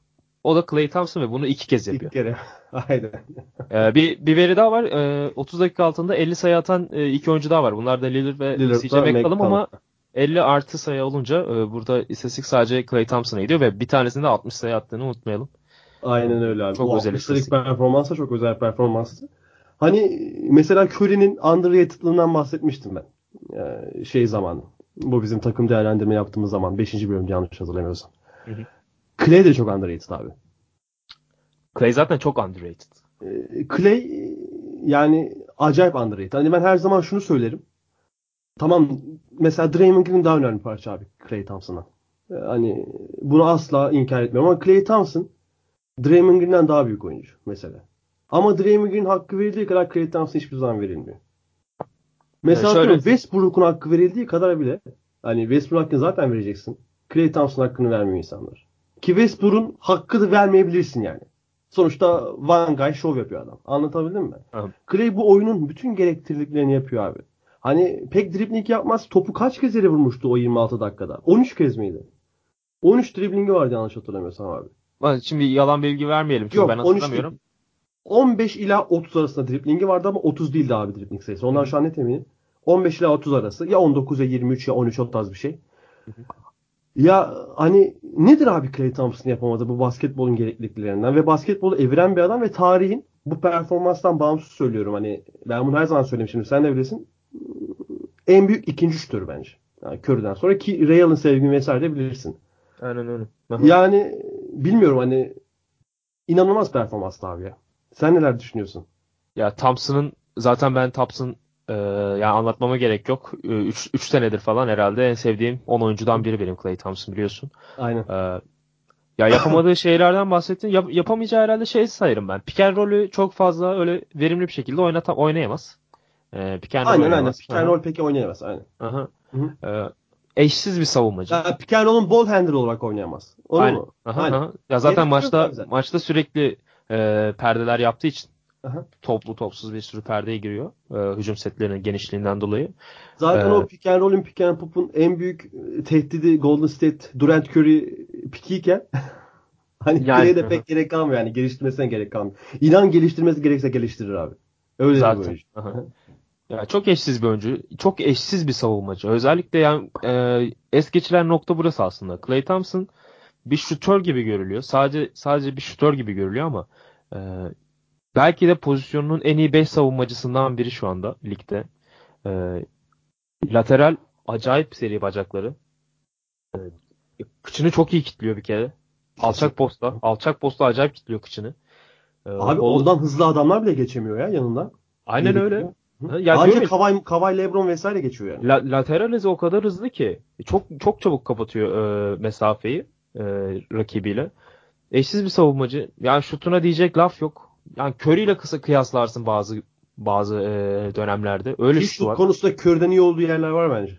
Speaker 1: O da Klay Thompson ve bunu iki kez yapıyor.
Speaker 2: İlk kere. Aynen.
Speaker 1: Ee, bir, bir veri daha var. Ee, 30 dakika altında 50 sayı atan e, iki oyuncu daha var. Bunlar da Lillard ve
Speaker 2: Lillard
Speaker 1: CJ McCollum ama 50 artı sayı olunca e, burada istatistik sadece Klay Thompson'a gidiyor ve bir tanesinde 60 sayı attığını unutmayalım.
Speaker 2: Aynen öyle abi.
Speaker 1: Çok
Speaker 2: o
Speaker 1: özel
Speaker 2: 60'lık
Speaker 1: istatistik.
Speaker 2: performans da çok özel performanstı. Hani mesela Curry'nin underrated'lığından bahsetmiştim ben. Ee, şey zamanı. Bu bizim takım değerlendirme yaptığımız zaman. 5. bölümde yanlış hatırlamıyorsam.
Speaker 1: Hı hı.
Speaker 2: Clay de çok underrated abi.
Speaker 1: Klay zaten çok underrated.
Speaker 2: Ee, Clay yani acayip underrated. Hani ben her zaman şunu söylerim. Tamam mesela Draymond Green daha önemli parça abi Clay Thompson'a. Ee, Hani bunu asla inkar etmiyorum ama Clay Thompson Draymond Green'den daha büyük oyuncu mesela. Ama Draymond Green hakkı verildiği kadar Clay Thompson hiçbir zaman verilmiyor. Mesela
Speaker 1: Ya şöyle-
Speaker 2: Westbrook'un hakkı verildiği kadar bile hani Westbrook hakkını zaten vereceksin. Clay Thompson hakkını vermiyor insanlar. Ki Westbrook'un hakkı da vermeyebilirsin yani. Sonuçta Van Guy show yapıyor adam. Anlatabildim mi?
Speaker 1: Anladım.
Speaker 2: Clay bu oyunun bütün gerekliliklerini yapıyor abi. Hani pek dribling yapmaz. Topu kaç kez yere vurmuştu o 26 dakikada? 13 kez miydi? 13 driblingi vardı yanlış hatırlamıyorsam abi.
Speaker 1: Şimdi yalan bilgi vermeyelim çünkü
Speaker 2: Yok,
Speaker 1: ben
Speaker 2: 13
Speaker 1: hatırlamıyorum.
Speaker 2: değil. 15 ila 30 arasında driblingi vardı ama 30 değildi abi dribling sayısı. Ondan şu an net eminim. 15 ila 30 arası. Ya 19 ya 23 ya 13 o tarz bir şey. Ya hani nedir abi Clay Thompson yapamadı bu basketbolun gerekliliklerinden ve basketbolu eviren bir adam ve tarihin bu performanstan bağımsız söylüyorum. Hani ben bunu her zaman söyleyeyim şimdi sen de bilirsin. En büyük ikinci şutör bence. Yani Curry'den sonra ki Real'ın sevgini vesaire de bilirsin.
Speaker 1: Aynen öyle. Aha.
Speaker 2: Yani bilmiyorum hani inanılmaz performanstı abi ya. Sen neler düşünüyorsun?
Speaker 1: Ya Thompson'ın zaten ben Thompson e, yani anlatmama gerek yok. 3 3 senedir falan herhalde en sevdiğim 10 oyuncudan biri benim Clay Thompson biliyorsun.
Speaker 2: Aynen.
Speaker 1: E, ya yapamadığı şeylerden bahsettin. Yap, yapamayacağı herhalde şey sayarım ben. Pick and roll'ü çok fazla öyle verimli bir şekilde oynata, oynayamaz.
Speaker 2: E, roll aynen aynen. Pick and roll peki oynayamaz. Aynen. Aha.
Speaker 1: E, eşsiz bir savunmacı.
Speaker 2: Ya, roll'un ball handler olarak oynayamaz. Onu aynen. Mu?
Speaker 1: Aha, aynen. Aha. Ya zaten Gerek maçta maçta sürekli e, perdeler yaptığı için Aha. toplu topsuz bir sürü perdeye giriyor. E, hücum setlerinin genişliğinden dolayı.
Speaker 2: Zaten ee, o pick and roll'ün pick and pop'un en büyük tehdidi Golden State Durant Curry pikiyken hani yani, de pek gerek kalmıyor yani geliştirmesine gerek kalmıyor. İnan geliştirmesi gerekse geliştirir abi. Öyle Zaten.
Speaker 1: Ya çok eşsiz bir oyuncu. Çok eşsiz bir savunmacı. Özellikle yani e, es geçilen nokta burası aslında. Clay Thompson bir şutör gibi görülüyor. Sadece sadece bir şutör gibi görülüyor ama e, belki de pozisyonunun en iyi 5 savunmacısından biri şu anda ligde. E, lateral acayip seri bacakları. E, kıçını çok iyi kitliyor bir kere. Alçak posta. Alçak posta acayip kitliyor kıçını.
Speaker 2: E, Abi o, ondan hızlı adamlar bile geçemiyor ya yanından.
Speaker 1: Aynen öyle.
Speaker 2: Ya Ancak Kavay, Kavay Lebron vesaire geçiyor yani.
Speaker 1: La, lateral o kadar hızlı ki çok çok çabuk kapatıyor e, mesafeyi e, rakibiyle. Eşsiz bir savunmacı. Yani şutuna diyecek laf yok. Yani Curry ile kısa kıyaslarsın bazı bazı e, dönemlerde. Öyle
Speaker 2: şut var. konusunda Curry'den iyi olduğu yerler var bence.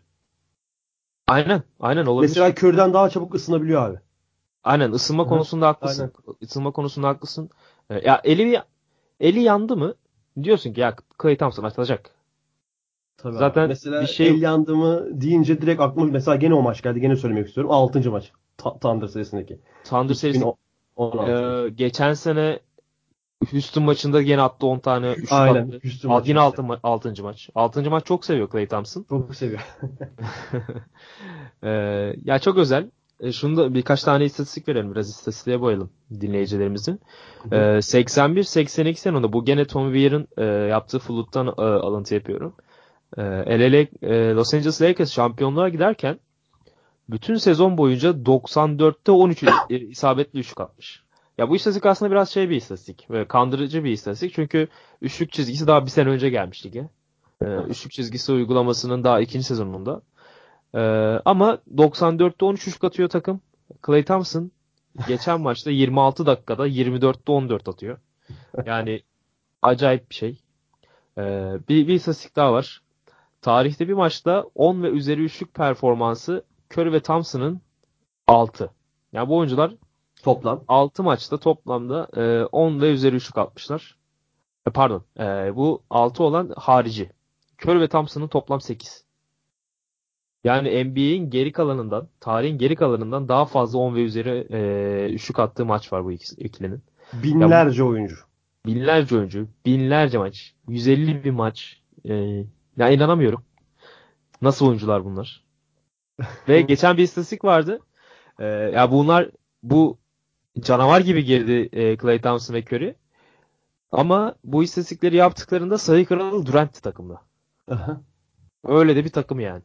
Speaker 1: Aynen. Aynen olabilir.
Speaker 2: Mesela Curry'den daha çabuk ısınabiliyor abi.
Speaker 1: Aynen ısınma Hı. konusunda haklısın. Aynen. Isınma konusunda haklısın. E, ya eli eli yandı mı diyorsun ki ya Clay Thompson atacak.
Speaker 2: Tabii Zaten abi. mesela bir şey el yandı mı deyince direkt aklıma mesela gene o maç geldi. Gene söylemek istiyorum. 6. maç. Ta- Thunder serisindeki.
Speaker 1: Thunder serisi e, geçen sene Houston maçında yine attı 10 tane
Speaker 2: üçlük Aynen. attı.
Speaker 1: Houston yine 6. Ma- 6. maç. 6. maç çok seviyor Clay Thompson.
Speaker 2: Çok seviyor.
Speaker 1: e, ya çok özel. E, şunu da birkaç tane istatistik verelim. Biraz istatistiğe boyalım dinleyicilerimizin. E, 81-82 sezonunda bu gene Tom Weir'ın e, yaptığı Flood'dan e, alıntı yapıyorum. E, LA, e, Los Angeles Lakers şampiyonluğa giderken bütün sezon boyunca 94'te 13 e, isabetli üçlük atmış. Ya bu istatistik aslında biraz şey bir istatistik. Böyle kandırıcı bir istatistik. Çünkü üçlük çizgisi daha bir sene önce gelmiş lige. Ee, üçlük çizgisi uygulamasının daha ikinci sezonunda. Ee, ama 94'te 13 üçlük atıyor takım. Clay Thompson geçen maçta 26 dakikada 24'te 14 atıyor. Yani acayip bir şey. Ee, bir, bir istatistik daha var. Tarihte bir maçta 10 ve üzeri üçlük performansı Curry ve Thompson'ın 6. Yani bu oyuncular
Speaker 2: toplam
Speaker 1: 6 maçta toplamda e, 10 ve üzeri üçlük atmışlar. E, pardon. E, bu 6 olan harici. Curry ve Thompson'ın toplam 8. Yani NBA'in geri kalanından, tarihin geri kalanından daha fazla 10 ve üzeri e, üçlük attığı maç var bu ikilinin.
Speaker 2: Binlerce ya, oyuncu.
Speaker 1: Binlerce oyuncu, binlerce maç, 150 bir maç. E, ya inanamıyorum. Nasıl oyuncular bunlar? ve geçen bir istatistik vardı. E, ya bunlar bu canavar gibi girdi e, Clay Thompson ve Curry. Ama bu istatistikleri yaptıklarında sayı kralı Durant takımda. Öyle de bir takım yani.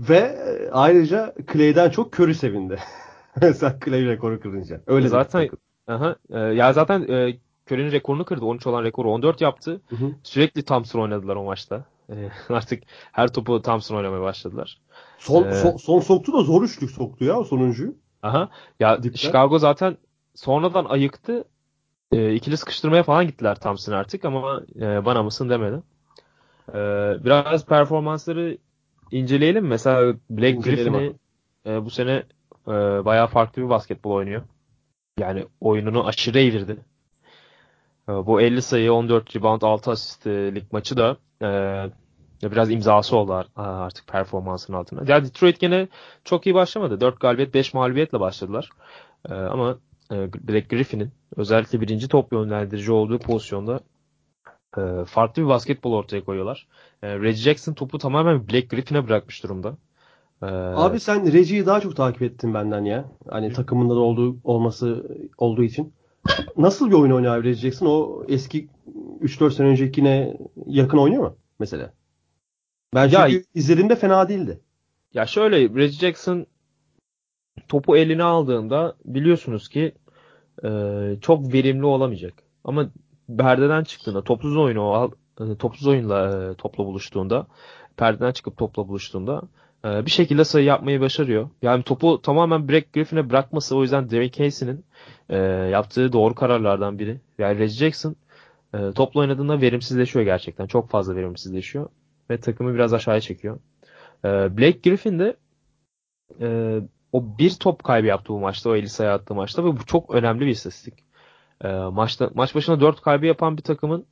Speaker 2: Ve e, ayrıca Clay'den çok Curry sevindi. Mesela Clay rekoru kırınca. Öyle
Speaker 1: zaten aha, e, ya zaten e, Curry'nin rekorunu kırdı. 13 olan rekoru 14 yaptı. Hı hı. Sürekli Thompson oynadılar o maçta. E, artık her topu Thompson oynamaya başladılar.
Speaker 2: Son, ee, son, son soktu da zor üçlük soktu ya sonuncuyu.
Speaker 1: Aha. Ya Dipten. Chicago zaten sonradan ayıktı. E, ikili sıkıştırmaya falan gittiler Thompson artık ama e, bana mısın demedi. E, biraz performansları inceleyelim. Mesela Blake Griffin'i e, bu sene e, bayağı farklı bir basketbol oynuyor. Yani oyununu aşırı evirdi. E, bu 50 sayı, 14 rebound, 6 asistlik maçı da e, biraz imzası oldu artık performansın altına. Ya Detroit gene çok iyi başlamadı. 4 galibiyet, 5 mağlubiyetle başladılar. E, ama e, Blake Griffin'in özellikle birinci top yönlendirici olduğu pozisyonda e, farklı bir basketbol ortaya koyuyorlar. E, Reggie Jackson topu tamamen Black Griffin'e bırakmış durumda.
Speaker 2: E, Abi sen Reggie'yi daha çok takip ettin benden ya. Hani takımında da olduğu olması olduğu için. Nasıl bir oyun oynuyor Reggie Jackson? O eski 3-4 sene öncekine yakın oynuyor mu mesela? Ben çünkü ya, izlediğimde fena değildi.
Speaker 1: Ya şöyle Reggie Jackson topu eline aldığında biliyorsunuz ki e, çok verimli olamayacak. Ama perdeden çıktığında topsuz oyunu e, topsuz oyunla e, topla buluştuğunda perdeden çıkıp topla buluştuğunda e, bir şekilde sayı yapmayı başarıyor. Yani topu tamamen Brett Griffin'e bırakması o yüzden Derek Casey'nin yaptığı doğru kararlardan biri. Yani Reggie Jackson topla oynadığında verimsizleşiyor gerçekten. Çok fazla verimsizleşiyor ve takımı biraz aşağıya çekiyor. Blake Griffin de o bir top kaybı yaptı bu maçta. O 50 sayı attığı maçta ve bu çok önemli bir istatistik. E, maçta maç başına 4 kaybı yapan bir takımın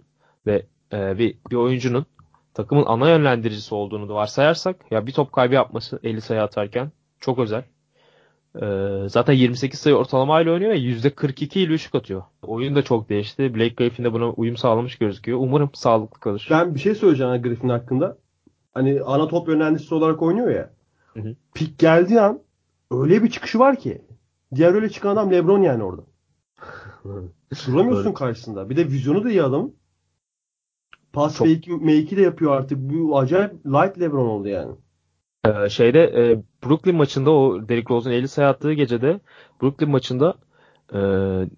Speaker 1: ve e, bir, bir oyuncunun takımın ana yönlendiricisi olduğunu da varsayarsak ya bir top kaybı yapması 50 sayı atarken çok özel. Ee, zaten 28 sayı ortalamayla oynuyor ve %42 ile üçlük atıyor. Oyun da çok değişti. Blake Griffin de buna uyum sağlamış gözüküyor. Umarım sağlıklı kalır.
Speaker 2: Ben bir şey söyleyeceğim Griffin hakkında. Hani ana top yönlendiricisi olarak oynuyor ya. Hı hı. Pik geldiği an öyle bir çıkışı var ki. Diğer öyle çıkan adam LeBron yani orada. Duramıyorsun karşısında. Bir de vizyonu da iyi adam. Pas Çok... fake, make'i de yapıyor artık. Bu acayip light LeBron oldu yani.
Speaker 1: Ee, şeyde e, Brooklyn maçında o Derrick Rose'un 50 sayı attığı gecede Brooklyn maçında e,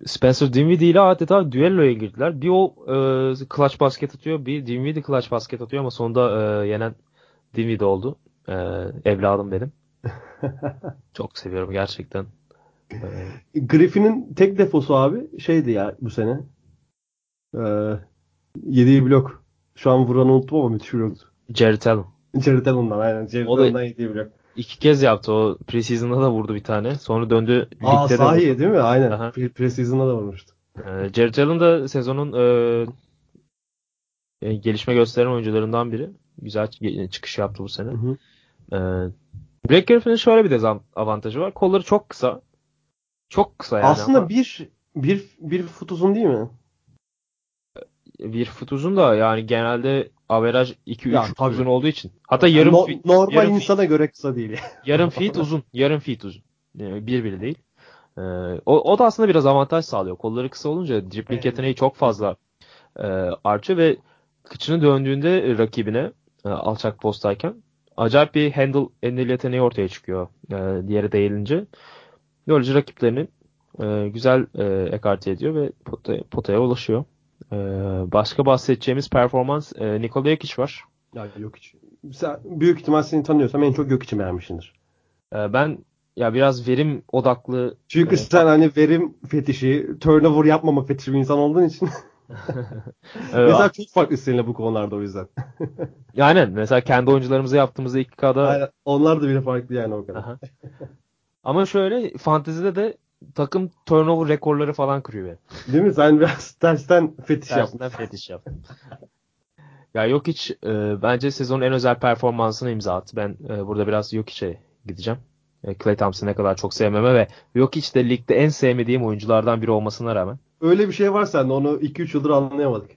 Speaker 1: Spencer Dinwiddie ile adeta düelloya girdiler. Bir o e, clutch basket atıyor, bir Dinwiddie clutch basket atıyor ama sonunda e, yenen Dinwiddie oldu. E, evladım benim. Çok seviyorum gerçekten.
Speaker 2: E, Griffin'in tek defosu abi şeydi ya bu sene. E, yediği blok. Şu an vuranı unuttum ama müthiş bloktu.
Speaker 1: Jared Allen.
Speaker 2: Jared Allen'dan aynen. Jared Allen'dan yediği blok.
Speaker 1: İki kez yaptı o preseason'da da vurdu bir tane. Sonra döndü
Speaker 2: Aa, sahi de değil mi? Aynen. Aha. Preseason'da da vurmuştu.
Speaker 1: Ee, Jared Allen da sezonun e, gelişme gösteren oyuncularından biri. Güzel çıkış yaptı bu sene. Hı hı. Ee, Blake Griffin'in şöyle bir dezavantajı var. Kolları çok kısa. Çok kısa yani.
Speaker 2: Aslında ama. bir, bir, bir fut uzun değil mi?
Speaker 1: Bir fut uzun da yani genelde averaj 2-3 fut uzun olduğu için. Hatta yarım
Speaker 2: no, feet, normal yarım insana feet, göre kısa değil.
Speaker 1: yarım feet uzun. Yarım feet uzun. Yani bir bile değil. Ee, o, o da aslında biraz avantaj sağlıyor. Kolları kısa olunca dribbling evet. yeteneği çok fazla e, artıyor ve kıçını döndüğünde rakibine e, alçak posttayken acayip bir handle, handle yeteneği ortaya çıkıyor e, diğeri değilince. Böylece rakiplerini e, güzel e, ekarte ediyor ve potaya, potaya ulaşıyor. E, başka bahsedeceğimiz performans e, Nikola Jokic var.
Speaker 2: Ya Jokic. Sen büyük ihtimal seni tanıyorsam en çok Jokic'i beğenmişsindir.
Speaker 1: E, ben ya biraz verim odaklı.
Speaker 2: Çünkü e, sen hani verim fetişi, turnover yapmama fetişi bir insan olduğun için. evet. Mesela çok farklı seninle bu konularda o yüzden.
Speaker 1: yani mesela kendi oyuncularımıza yaptığımızda 2K'da Aynen.
Speaker 2: onlar da bile farklı yani o kadar.
Speaker 1: Ama şöyle fantezide de takım turnover rekorları falan kırıyor.
Speaker 2: Değil mi? Sen biraz tersten fetiş
Speaker 1: tersten yaptın. fetiş yaptın. ya yok hiç e, bence sezonun en özel performansını imza attı. Ben e, burada biraz yok içe gideceğim. E, Clay Thompson'ı ne kadar çok sevmeme ve yok hiç de ligde en sevmediğim oyunculardan biri olmasına rağmen.
Speaker 2: Öyle bir şey var sende onu 2-3 yıldır anlayamadık.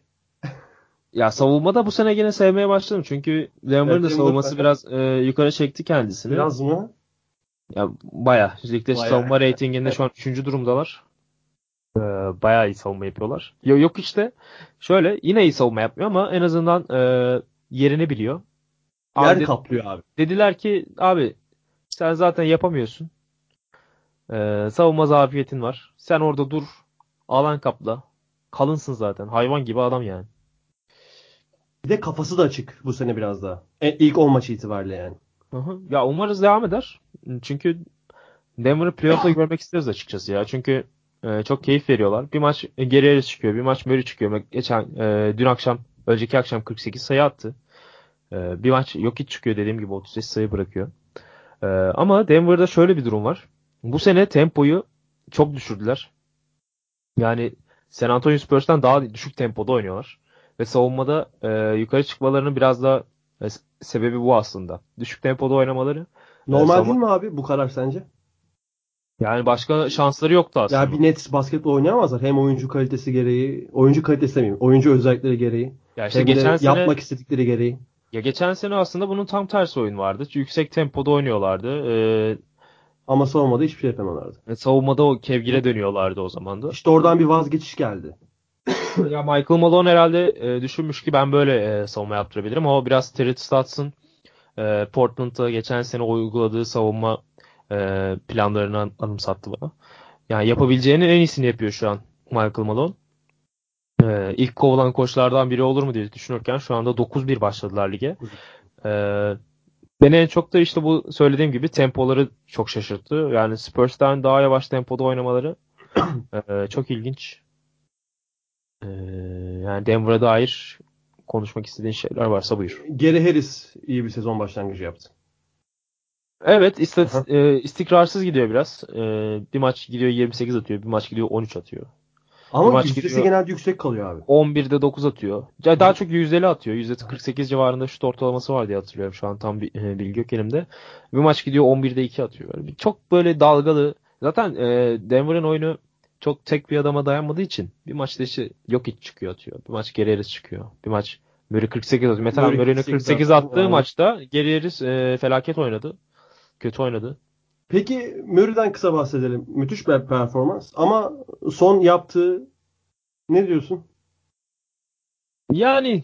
Speaker 1: ya savunmada bu sene gene sevmeye başladım. Çünkü Denver'ın da savunması biraz e, yukarı çekti kendisini.
Speaker 2: Biraz mı?
Speaker 1: Ya baya. Ligde bayağı. savunma reytinginde şu an 3. durumdalar. Ee, bayağı iyi savunma yapıyorlar. Yok işte şöyle yine iyi savunma yapmıyor ama en azından e, yerini biliyor.
Speaker 2: Yer abi, kaplıyor abi.
Speaker 1: Dediler ki abi sen zaten yapamıyorsun. Ee, savunma zafiyetin var. Sen orada dur. Alan kapla. Kalınsın zaten. Hayvan gibi adam yani.
Speaker 2: Bir de kafası da açık bu sene biraz daha. E, ilk 10 maç itibariyle yani.
Speaker 1: Hı hı. Ya umarız devam eder. Çünkü Denver'ı playoff'ta görmek isteriz açıkçası ya. Çünkü e, çok keyif veriyorlar. Bir maç e, Guerrero çıkıyor, bir maç Murray çıkıyor. Geçen e, dün akşam, önceki akşam 48 sayı attı. E, bir maç yok hiç çıkıyor dediğim gibi 35 sayı bırakıyor. E, ama Denver'da şöyle bir durum var. Bu sene tempoyu çok düşürdüler. Yani San Antonio Spurs'tan daha düşük tempoda oynuyorlar. Ve savunmada e, yukarı çıkmalarının biraz da e, sebebi bu aslında. Düşük tempoda oynamaları.
Speaker 2: Normal e, değil mi abi bu karar sence?
Speaker 1: Yani başka şansları yoktu aslında.
Speaker 2: Ya bir net basketbol oynayamazlar. Hem oyuncu kalitesi gereği, oyuncu kalitesi demeyeyim, oyuncu özellikleri gereği. Ya işte geçen sene, yapmak istedikleri gereği.
Speaker 1: Ya geçen sene aslında bunun tam tersi oyun vardı. Yüksek tempoda oynuyorlardı. Ee,
Speaker 2: ama savunmada hiçbir şey yapamıyorlardı.
Speaker 1: E, savunmada o kevgire dönüyorlardı o zaman da.
Speaker 2: İşte oradan bir vazgeçiş geldi.
Speaker 1: ya Michael Malone herhalde e, düşünmüş ki ben böyle e, savunma yaptırabilirim. O biraz Terry Stotts'ın e, Portland'da geçen sene uyguladığı savunma e, planlarını an, anımsattı bana. Yani yapabileceğinin en iyisini yapıyor şu an Michael Malone. E, ilk kovulan koçlardan biri olur mu diye düşünürken şu anda 9-1 başladılar lige. E, beni en çok da işte bu söylediğim gibi tempoları çok şaşırttı. Yani Spurs'tan daha yavaş tempoda oynamaları e, çok ilginç. E, yani Denver'a dair konuşmak istediğin şeyler varsa buyur.
Speaker 2: Gary Harris iyi bir sezon başlangıcı yaptı.
Speaker 1: Evet istat, e, istikrarsız gidiyor biraz. E, bir maç gidiyor 28 atıyor. Bir maç gidiyor 13 atıyor.
Speaker 2: Ama
Speaker 1: maç
Speaker 2: yüzdesi
Speaker 1: gidiyor-
Speaker 2: genelde yüksek kalıyor abi.
Speaker 1: 11'de 9 atıyor. Ya Daha çok yüzdeli atıyor. %48 civarında şut ortalaması var diye hatırlıyorum. Şu an tam bir e, bilgi yok elimde. Bir maç gidiyor 11'de 2 atıyor. Bir- Çok böyle dalgalı. Zaten e, Denver'ın oyunu çok tek bir adama dayanmadığı için bir maçta işte yok hiç çıkıyor atıyor. Bir maç geri Harris çıkıyor. Bir maç Murray 48 atıyor. Mesela
Speaker 2: Murray
Speaker 1: Murray'nin
Speaker 2: 48
Speaker 1: 48
Speaker 2: attı.
Speaker 1: attığı
Speaker 2: Aynen.
Speaker 1: maçta geri Harris e, felaket oynadı. Kötü oynadı.
Speaker 2: Peki Murray'den kısa bahsedelim. Müthiş bir performans. Ama son yaptığı ne diyorsun?
Speaker 1: Yani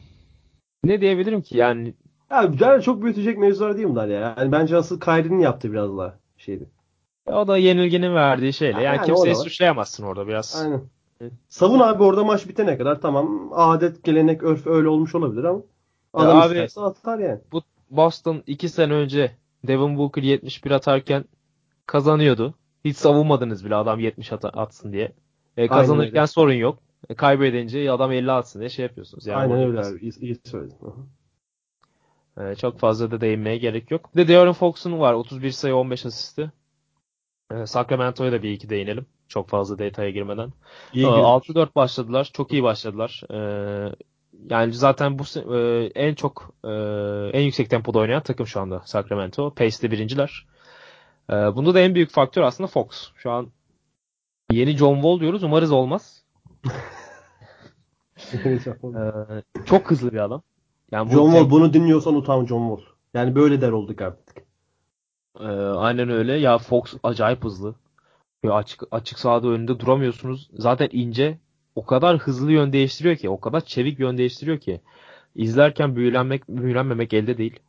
Speaker 1: ne diyebilirim ki? Yani
Speaker 2: Ya güzel çok büyütecek mevzular değil bunlar ya. Yani bence asıl Kyrie'nin yaptığı biraz daha şeydi.
Speaker 1: O da yenilginin verdiği şeyle. Yani,
Speaker 2: Yani
Speaker 1: kimseyi suçlayamazsın orada biraz.
Speaker 2: Aynen. Savun abi orada maç bitene kadar tamam adet gelenek örf öyle olmuş olabilir ama
Speaker 1: Ya
Speaker 2: adam
Speaker 1: abi-
Speaker 2: isterse atar yani.
Speaker 1: Bu Boston 2 sene önce Devin Booker 71 atarken kazanıyordu. Hiç savunmadınız bile adam 70 at- atsın diye. E, kazanırken
Speaker 2: öyle.
Speaker 1: sorun yok. E, kaybedince adam 50 atsın diye şey yapıyorsunuz. Yani
Speaker 2: Aynen öyle abi. İyi, iyi söyledin.
Speaker 1: E, çok fazla da değinmeye gerek yok. Bir de De'Aaron Fox'un var. 31 sayı 15 asisti. E, Sacramento'ya da bir iki değinelim. Çok fazla detaya girmeden.
Speaker 2: İyi
Speaker 1: Ee,
Speaker 2: girmiş.
Speaker 1: 6-4 başladılar. Çok iyi başladılar. Ee, yani zaten bu e, en çok e, en yüksek tempoda oynayan takım şu anda Sacramento. Pace'de birinciler. Ee, bunda da en büyük faktör aslında Fox. Şu an yeni John Wall diyoruz. Umarız olmaz. Ee, çok hızlı bir adam. Yani bu
Speaker 2: John
Speaker 1: tem-
Speaker 2: Wall bunu dinliyorsan utan John Wall. Yani böyle der olduk artık.
Speaker 1: Ee, aynen öyle. Ya Fox acayip hızlı. Ya açık açık sahada önünde duramıyorsunuz. Zaten ince. O kadar hızlı yön değiştiriyor ki, o kadar çevik yön değiştiriyor ki izlerken büyülenmek, büyülenmemek elde değil.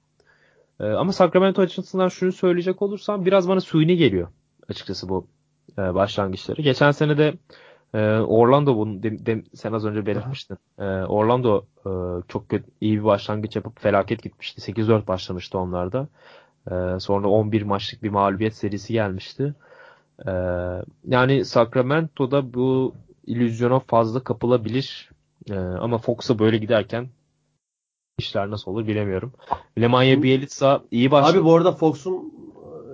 Speaker 1: Ee, ama Sacramento açısından şunu söyleyecek olursam biraz bana suyuni geliyor açıkçası bu e, başlangıçları. Geçen sene de e, Orlando bunu de- de- sen az önce belirtmiştin. E, Orlando e, çok kötü, iyi bir başlangıç yapıp felaket gitmişti. 8-4 başlamıştı onlarda. E, sonra 11 maçlık bir mağlubiyet serisi gelmişti. E, yani Sacramento'da bu illüzyona fazla kapılabilir. E, ama Fox'a böyle giderken işler nasıl olur bilemiyorum. Lemanya Bielitsa iyi başladı.
Speaker 2: Abi bu arada Fox'un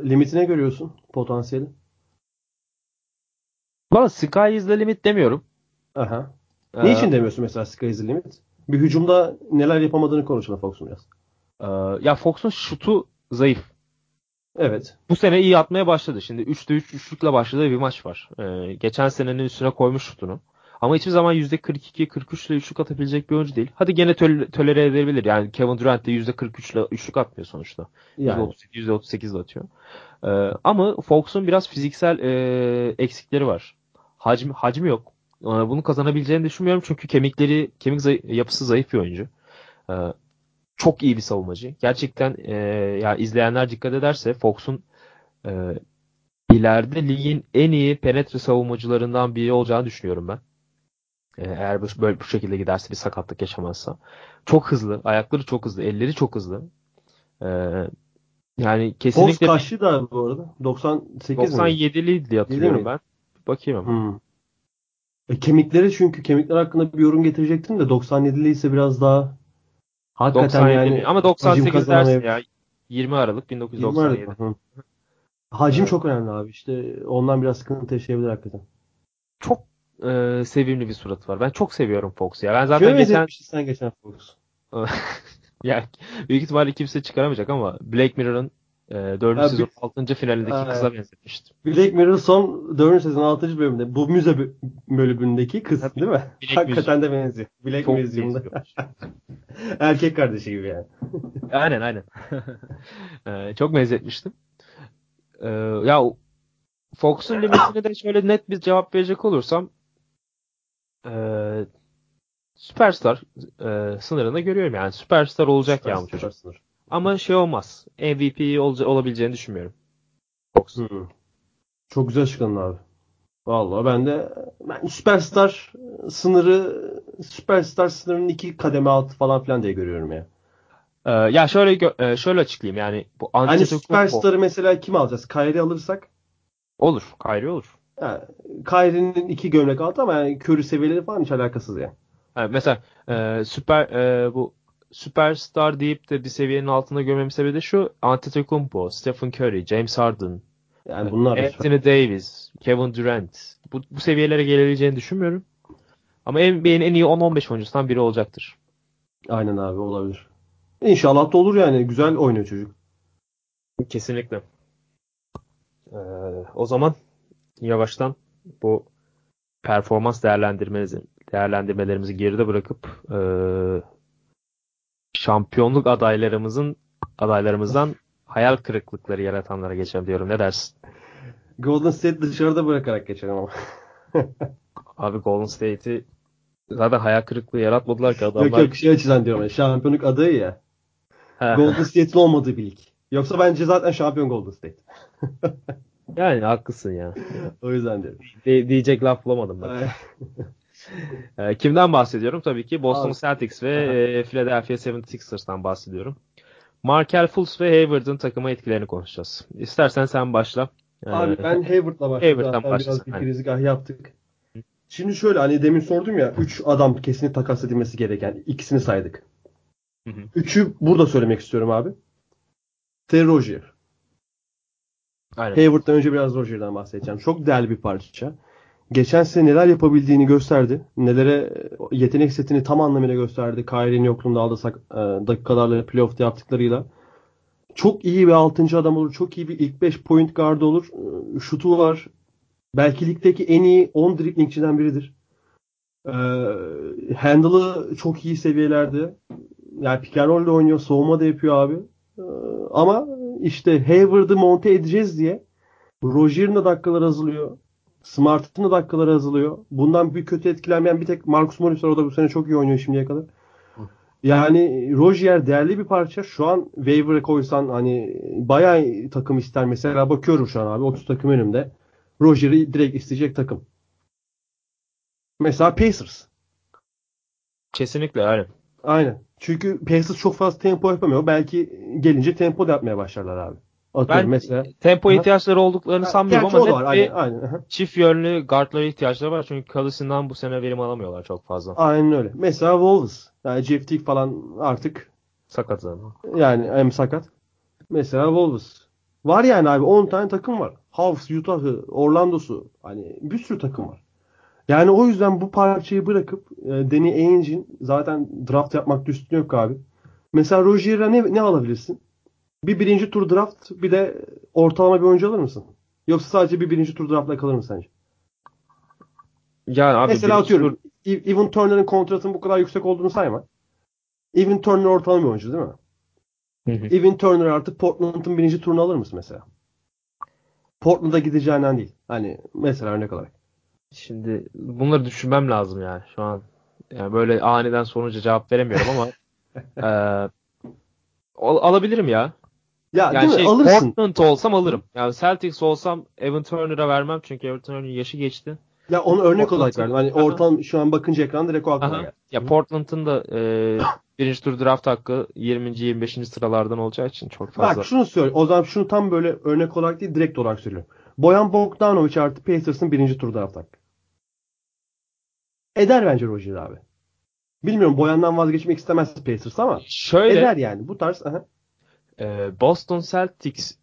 Speaker 2: e, limitine görüyorsun potansiyeli.
Speaker 1: Valla Sky is the limit demiyorum.
Speaker 2: Aha.
Speaker 1: Ee,
Speaker 2: Niçin demiyorsun mesela Sky is the limit? Bir hücumda neler yapamadığını konuşalım Fox'un biraz.
Speaker 1: e, ya Fox'un şutu zayıf.
Speaker 2: Evet.
Speaker 1: Bu sene iyi atmaya başladı. Şimdi 3'te 3 üçlükle başladığı bir maç var. E, geçen senenin üstüne koymuş şutunu. Ama hiçbir zaman %42-43 ile üçlük atabilecek bir oyuncu değil. Hadi gene töl- tolere edebilir. Yani Kevin Durant de %43 ile üçlük atmıyor sonuçta.
Speaker 2: Yani.
Speaker 1: %38, %38 de atıyor. Ee, ama Fox'un biraz fiziksel e, eksikleri var. Hacmi, hacmi yok. Ee, bunu kazanabileceğini düşünmüyorum çünkü kemikleri, kemik zayı- yapısı zayıf bir oyuncu. Ee, çok iyi bir savunmacı. Gerçekten e, ya izleyenler dikkat ederse Fox'un e, ileride ligin en iyi penetre savunmacılarından biri olacağını düşünüyorum ben. Ee, eğer bu- böyle bu şekilde giderse bir sakatlık yaşamazsa. Çok hızlı. Ayakları çok hızlı. Elleri çok hızlı. Ee, yani
Speaker 2: Fox
Speaker 1: kesinlikle
Speaker 2: kaçtı da bu arada? 98 mi?
Speaker 1: 97'liydi diye hatırlıyorum ben. Bir bakayım ama.
Speaker 2: Hmm. E, kemikleri çünkü kemikler hakkında bir yorum getirecektim de 97'li ise biraz daha hakikaten
Speaker 1: 97
Speaker 2: yani
Speaker 1: ama
Speaker 2: hacim
Speaker 1: 98 dersin ya. 20 Aralık 1997.
Speaker 2: Hı. Hacim
Speaker 1: Evet.
Speaker 2: çok önemli abi. İşte ondan biraz sıkıntı yaşayabilir hakikaten.
Speaker 1: Çok e, sevimli bir suratı var. Ben çok seviyorum Fox'u ya. Ben zaten
Speaker 2: Şöyle
Speaker 1: geçen
Speaker 2: sen geçen Fox.
Speaker 1: ya büyük ihtimalle kimse çıkaramayacak ama Black Mirror'ın e, 4.
Speaker 2: Ha,
Speaker 1: sezon
Speaker 2: bir-
Speaker 1: 6. finalindeki
Speaker 2: Ha,
Speaker 1: kıza benzetmiştim.
Speaker 2: Black Mirror son 4. sezon 6. bölümünde bu müze bö- bölümündeki kız
Speaker 1: Tabii.
Speaker 2: değil mi?
Speaker 1: Black
Speaker 2: hakikaten de benziyor. Black
Speaker 1: Çok
Speaker 2: Museum'da. Erkek kardeşi gibi yani.
Speaker 1: Aynen aynen. Ee, çok benzetmiştim. Ee, ya Fox'un limitini de şöyle net bir cevap verecek olursam ee, süperstar ee, sınırında görüyorum yani. Süperstar olacak ya bu çocuk. Ama şey olmaz. MVP olca- olabileceğini düşünmüyorum. Fox.
Speaker 2: Hı. Çok güzel açıkladın abi. Vallahi ben de ben süperstar sınırı süperstar sınırının iki kademe altı falan filan diye görüyorum ya.
Speaker 1: Ee, ya şöyle gö- e, şöyle açıklayayım yani bu
Speaker 2: Hani süperstarı mesela kim alacağız? Kyrie alırsak
Speaker 1: olur. Kyrie olur.
Speaker 2: yani Kyrie'nin iki gömlek altı ama yani Curry seviyeleri falan hiç alakasız yani.
Speaker 1: Ha, mesela e, süper e, bu süperstar deyip de bir seviyenin altında görmemin sebebi de şu Antetokounmpo, Stephen Curry, James Harden,
Speaker 2: Yani bunlar da.
Speaker 1: Anthony Davis, Kevin Durant. Bu, bu seviyelere gelebileceğini düşünmüyorum. Ama NBA'nin en iyi 10-15 oyuncusundan biri olacaktır.
Speaker 2: Aynen abi olabilir. İnşallah da olur yani. Güzel oynuyor çocuk.
Speaker 1: Kesinlikle. Ee, o zaman yavaştan bu performans değerlendirmemizi, değerlendirmelerimizi geride bırakıp e, şampiyonluk adaylarımızın adaylarımızdan hayal kırıklıkları yaratanlara geçelim diyorum. Ne dersin?
Speaker 2: Golden State dışarıda bırakarak geçelim ama.
Speaker 1: Abi Golden State'i zaten hayal kırıklığı yaratmadılar ki adamlar.
Speaker 2: Yok yok şey açıdan diyorum. Yani, şampiyonluk adayı ya. Golden State'in olmadığı bir lig. Yoksa bence zaten şampiyon Golden State.
Speaker 1: Yani haklısın ya.
Speaker 2: O yüzden diyorum.
Speaker 1: De- diyecek laf bulamadım bak. Ee, kimden bahsediyorum? Tabii ki Boston
Speaker 2: Abi.
Speaker 1: Celtics ve e, Philadelphia 76ers'tan bahsediyorum. Markel Fultz ve Hayward'ın takıma etkilerini konuşacağız. İstersen sen başla. Ee,
Speaker 2: Abi ben Hayward'la başladım.
Speaker 1: Hayward'dan başlasın,
Speaker 2: biraz bir girizgah yaptık. Şimdi şöyle hani demin sordum ya 3 adam kesinlikle takas edilmesi gereken. ikisini saydık.
Speaker 1: Hı hı.
Speaker 2: Üçü burada söylemek istiyorum abi. Terry Rozier. Hayward'dan önce biraz Rozier'dan bahsedeceğim. Çok değerli bir parça. Geçen sene neler yapabildiğini gösterdi. Nelere yetenek setini tam anlamıyla gösterdi. Kyrie'nin yokluğunda aldığı e, dakikalarla playoff'ta yaptıklarıyla. Çok iyi bir 6. adam olur. Çok iyi bir ilk 5 point guard olur. E, Şutu var. Belki ligdeki en iyi 10 driblingçiden biridir. E, handle'ı çok iyi seviyelerde. Yani pick and roll'de oynuyor. Savunma da yapıyor abi. E, ama işte Hayward'ı monte edeceğiz diye Rozier'in de dakikaları azalıyor. Smart'ın da dakikaları azalıyor. Bundan bir kötü etkilenmeyen bir tek Marcus Morris var. O da bu sene çok iyi oynuyor şimdiye kadar. Yani Rozier değerli bir parça. Şu an waiver'e koysan hani bayağı takım ister. Mesela bakıyorum şu an abi 30 takım önümde. Rozier'i direkt isteyecek takım. Mesela Pacers.
Speaker 1: Kesinlikle aynen.
Speaker 2: Aynen. Çünkü Pacers çok fazla tempo yapamıyor. Belki gelince tempo da yapmaya başlarlar abi. Atıyorum
Speaker 1: Ben
Speaker 2: mesela.
Speaker 1: tempo
Speaker 2: Aha.
Speaker 1: ihtiyaçları olduklarını sanmıyorum ama net
Speaker 2: var.
Speaker 1: bir
Speaker 2: Aynen, aynen.
Speaker 1: Çift yönlü guardlara ihtiyaçları var. Çünkü Kalısından bu sene verim alamıyorlar çok fazla.
Speaker 2: Aynen öyle. Mesela Wolves. Yani Jeff Teague falan artık
Speaker 1: Sakat zaten.
Speaker 2: yani hem sakat. Mesela Wolves. Var yani abi 10 tane takım var. Hawks, Utah'ı, Orlando'su. Hani bir sürü takım var. Yani o yüzden bu parçayı bırakıp e, Danny Ainge'in zaten draft yapmakta üstüne yok abi. Mesela Rozier'a ne, ne alabilirsin? Bir birinci tur draft bir de ortalama bir oyuncu alır mısın? Yoksa sadece bir birinci tur draftla kalır mı sence?
Speaker 1: Yani abi
Speaker 2: Mesela atıyorum
Speaker 1: tur-
Speaker 2: Ev- Evan Turner'ın kontratının bu kadar yüksek olduğunu sayma. Evan Turner ortalama bir oyuncu değil mi?
Speaker 1: Hı hı.
Speaker 2: Evan Turner artık Portland'ın birinci turunu alır mısın mesela? Portland'a gideceğinden değil. Hani mesela örnek olarak.
Speaker 1: Şimdi bunları düşünmem lazım yani şu an. Yani böyle aniden sonuca cevap veremiyorum ama eee, al- alabilirim ya.
Speaker 2: Ya
Speaker 1: Yani şey
Speaker 2: mi? Alırsın.
Speaker 1: Portland olsam alırım. Yani Celtics olsam Evan Turner'a vermem çünkü Evan Turner'ın yaşı geçti.
Speaker 2: Ya onu örnek
Speaker 1: Portland-
Speaker 2: olarak verdim. Hani ortam şu an bakınca ekranda direkt o aklıma geldi.
Speaker 1: Ya Portland'ın da eee birinci tur draft hakkı 20. 25. sıralardan olacağı için çok fazla.
Speaker 2: Bak şunu söyle. O zaman şunu tam böyle örnek olarak değil direkt olarak söylüyorum. Boyan Bogdanovic artı Pacers'ın birinci tur draft hakkı. Eder bence Rozier abi. Bilmiyorum Boyan'dan vazgeçmek istemez Pacers ama
Speaker 1: Şöyle
Speaker 2: eder yani. Bu tarz aha.
Speaker 1: Ee, Boston Celtics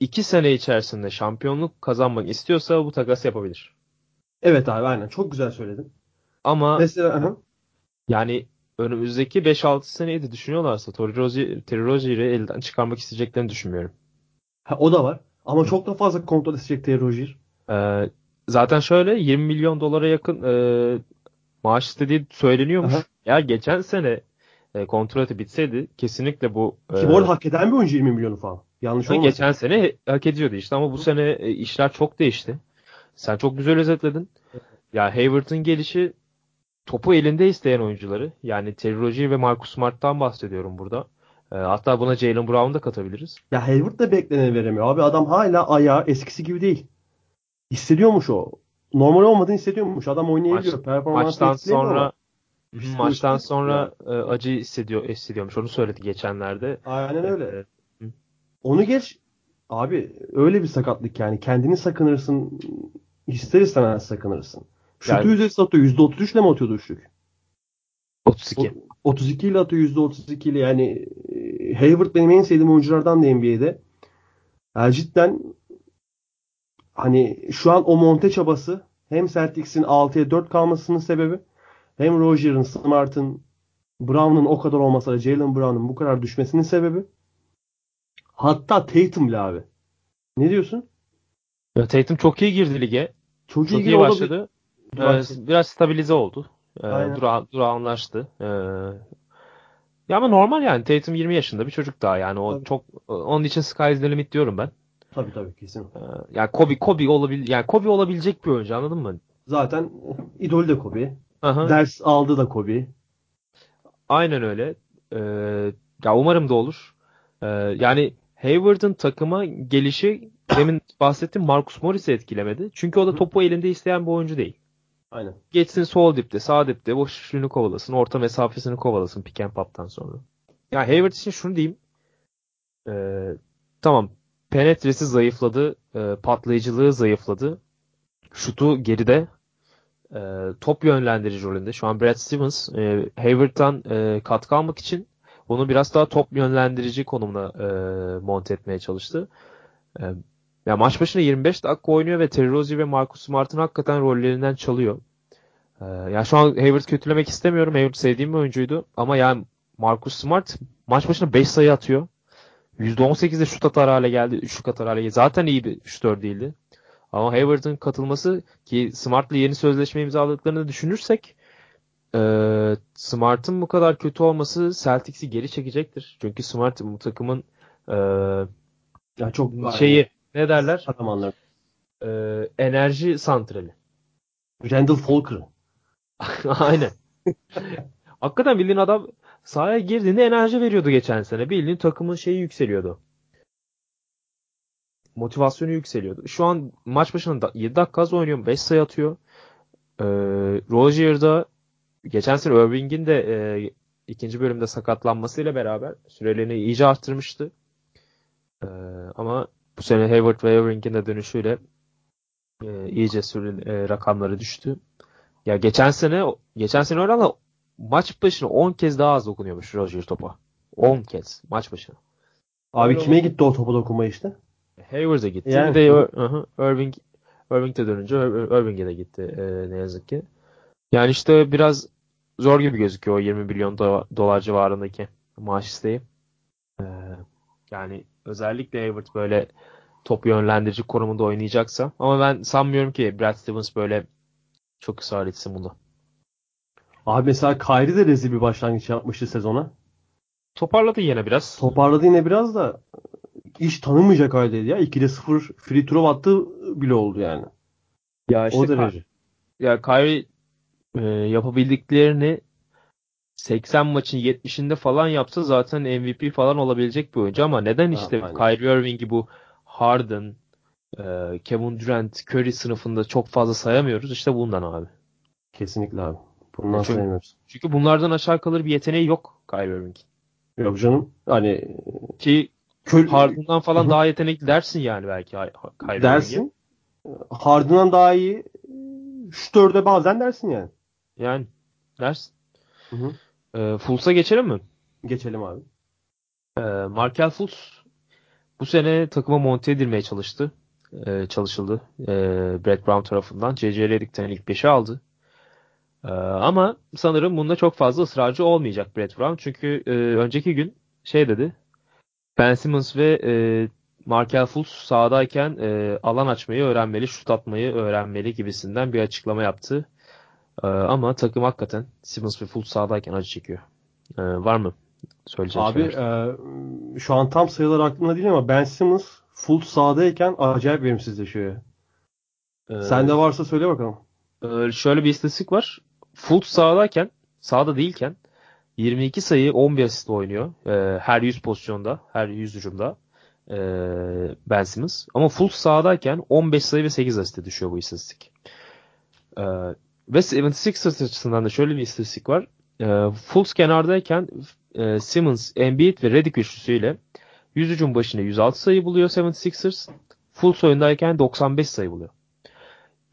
Speaker 1: iki sene içerisinde şampiyonluk kazanmak istiyorsa bu takas yapabilir.
Speaker 2: Evet abi aynen. Çok güzel söyledin.
Speaker 1: Ama
Speaker 2: Mesela aha.
Speaker 1: yani önümüzdeki 5-6 seneyi de düşünüyorlarsa Terry elden çıkarmak isteyeceklerini düşünmüyorum.
Speaker 2: Ha, o da var. Ama çok da fazla kontrol isteyecek Terry Rozier.
Speaker 1: Ee, zaten şöyle 20 milyon dolara yakın e, maaş istediği söyleniyormuş.
Speaker 2: Aha.
Speaker 1: Ya geçen sene e, kontratı bitseydi kesinlikle bu
Speaker 2: Ki
Speaker 1: e,
Speaker 2: bu arada hak eden bir oyuncu 20 milyonu falan. Yanlış olmasın.
Speaker 1: geçen sene hak ediyordu işte ama bu sene e, işler çok değişti. Sen çok güzel özetledin. Ya Hayward'ın gelişi topu elinde isteyen oyuncuları. Yani Terry Rozier ve Marcus Smart'tan bahsediyorum burada. E, hatta buna Jalen Brown'u da katabiliriz.
Speaker 2: Ya Hayward da bekleneni veremiyor. Abi adam hala ayağı eskisi gibi değil. Hissediyormuş o. normal olmadığını hissediyormuş. Adam oynayabiliyor.
Speaker 1: Maç, maçtan sonra
Speaker 2: ama
Speaker 1: maçtan sonra e, acı hissediyor hissediyormuş. Onu söyledi geçenlerde.
Speaker 2: Aynen öyle.
Speaker 1: E, hı.
Speaker 2: Onu geç. Abi öyle bir sakatlık yani. Kendini sakınırsın. ister istemez sakınırsın. Şutu
Speaker 1: Yani-
Speaker 2: yüzdesi atıyor. %33 ile mi atıyordu üçlük?
Speaker 1: 32.
Speaker 2: O- 32 ile atıyor %32 ile yani e, Hayward benim en sevdiğim oyunculardan da NBA'de. Yani cidden hani şu an o monte çabası hem Celtics'in 6'ya 4 kalmasının sebebi hem Roger'ın, Smart'ın, Brown'un o kadar olmasa da Jalen Brown'un bu kadar düşmesinin sebebi. Hatta Tatum bile abi. Ne diyorsun?
Speaker 1: Ya, Tatum çok iyi girdi lige.
Speaker 2: Çok,
Speaker 1: Çok
Speaker 2: iyi,
Speaker 1: iyi başladı.
Speaker 2: bir
Speaker 1: Ee, biraz stabilize oldu. Ee, dura, durağanlaştı. Ee, ya ama normal yani. Tatum 20 yaşında bir çocuk daha yani. O
Speaker 2: Tabii.
Speaker 1: çok onun için sky is the limit diyorum ben.
Speaker 2: Tabii tabii kesin.
Speaker 1: Ee, yani Kobe Kobe olabil yani Kobe olabilecek bir oyuncu anladın mı?
Speaker 2: Zaten idol de Kobe.
Speaker 1: Aha.
Speaker 2: Ders aldı da Kobe.
Speaker 1: Aynen öyle. Ee, ya umarım da olur. Ee, yani Hayward'ın takıma gelişi demin bahsettiğim Marcus Morris'i etkilemedi. Çünkü o da topu elinde isteyen bir oyuncu değil.
Speaker 2: Aynen.
Speaker 1: Geçsin sol dipte, sağ dipte, boş üçlüğünü kovalasın, orta mesafesini kovalasın pick and pop'tan sonra. Ya Hayward için şunu diyeyim. Ee, tamam penetresi zayıfladı, e, patlayıcılığı zayıfladı. Şutu geride. E, top yönlendirici rolünde. Şu an Brad Stevens e, Hayward'dan e, katkı almak için onu biraz daha top yönlendirici konumuna e, monte etmeye çalıştı. E, ya maç başına 25 dakika oynuyor ve Terry Rozier ve Marcus Smart'ın hakikaten rollerinden çalıyor. E, ya şu an Hayward kötülemek istemiyorum. Hayward sevdiğim bir oyuncuydu. Ama yani Marcus Smart maç başına 5 sayı atıyor. %18'de şut atar hale geldi. Üçlük atar hale geldi. Zaten iyi bir şutör değildi. Ama Hayward'ın katılması ki Smart'la yeni sözleşme imzaladıklarını düşünürsek e, Smart'ın bu kadar kötü olması Celtics'i geri çekecektir. Çünkü Smart bu takımın e,
Speaker 2: Ya çok
Speaker 1: şeyi ne derler?
Speaker 2: adam.
Speaker 1: E, enerji santrali.
Speaker 2: Randall Falker.
Speaker 1: Aynen. Hakikaten bildiğin adam sahaya girdiğinde enerji veriyordu geçen sene. Bildiğin takımın şeyi yükseliyordu. Motivasyonu yükseliyordu. Şu an maç başına da- 7 dakika az oynuyor. 5 sayı atıyor. Ee, Rozier'da geçen sene Irving'in de e, ikinci bölümde sakatlanmasıyla beraber sürelerini iyice arttırmıştı. Ee, ama bu sene Hayward ve Irving'in de dönüşüyle e, iyice süre, e, rakamları düştü. Ya geçen sene geçen sene oranla maç başına 10 kez daha az dokunuyormuş Rozier topa. 10 kez maç başına.
Speaker 2: Abi
Speaker 1: Öyle
Speaker 2: kime
Speaker 1: oldu.
Speaker 2: gitti o topa dokunma işte?
Speaker 1: Hayward'a gitti.
Speaker 2: Yani-
Speaker 1: Bir de Irving Irving de dönünce Ir- Irving'e de gitti e, ne yazık ki. Yani işte biraz zor gibi gözüküyor o 20 milyon do- dolar civarındaki maaş isteği. E, yani özellikle Hayward böyle top yönlendirici konumunda oynayacaksa. Ama ben sanmıyorum ki Brad Stevens böyle çok ısrar etsin bunda.
Speaker 2: Abi mesela Kyrie de rezil bir başlangıç yapmıştı sezona.
Speaker 1: Toparladı yine biraz.
Speaker 2: Toparladı yine biraz da iş tanımayacak haldeydi ya. 2'de 0 free throw attı bile oldu yani.
Speaker 1: Ya
Speaker 2: o derece.
Speaker 1: ya Kyrie e, yapabildiklerini 80 maçın 70'inde falan yapsa zaten MVP falan olabilecek bir oyuncu ama neden
Speaker 2: Ha,
Speaker 1: işte
Speaker 2: aynen.
Speaker 1: Kyrie Irving'i bu Harden, e, Kevin Durant, Curry sınıfında çok fazla sayamıyoruz işte bundan abi.
Speaker 2: Kesinlikle abi. Bundan
Speaker 1: Çünkü-
Speaker 2: saymıyoruz.
Speaker 1: Çünkü bunlardan aşağı kalır bir yeteneği yok Kyrie Irving'in.
Speaker 2: Yok canım. Hani
Speaker 1: Ki
Speaker 2: kör,
Speaker 1: Harden'dan falan daha yetenekli dersin yani belki Kyrie
Speaker 2: dersin. Harden'dan daha iyi şutörde bazen dersin yani.
Speaker 1: Yani dersin.
Speaker 2: Hı hı.
Speaker 1: E, Fultz'a geçelim mi?
Speaker 2: Geçelim abi.
Speaker 1: Ee, Markel Fultz bu sene takıma monte edilmeye çalıştı. Ee, çalışıldı. Ee, Brett Brown tarafından. C.C. Redick'ten ilk 5'i aldı. Ee, ama sanırım bunda çok fazla ısrarcı olmayacak Brett Brown. Çünkü e, önceki gün şey dedi. Ben Simmons ve e, Markel Fultz sahadayken e, alan açmayı öğrenmeli, şut atmayı öğrenmeli gibisinden bir açıklama yaptı. Ee, ama takım hakikaten Simmons ve Fultz sahadayken acı çekiyor. Ee, var mı söyleyeceğim
Speaker 2: Abi
Speaker 1: şeyler?
Speaker 2: e, şu an tam sayılar aklımda değil ama Ben Simmons full sahadayken acayip verimsizleşiyor.
Speaker 1: Ee,
Speaker 2: Sende varsa söyle bakalım.
Speaker 1: Ee, şöyle bir istatistik var. Full sahadayken, sahada değilken 22 sayı 11 asist oynuyor. Ee, her 100 pozisyonda, her 100 hücumda ee, Ben Simmons. Ama full sahadayken 15 sayı ve 8 asiste düşüyor bu istatistik. Ee, ve 76ers açısından da şöyle bir istatistik var. Ee, Fultz kenardayken e, Simmons, Embiid ve Redick üçlüsüyle 100 hücum başına 106 sayı buluyor 76ers. Fultz oyundayken 95 sayı buluyor.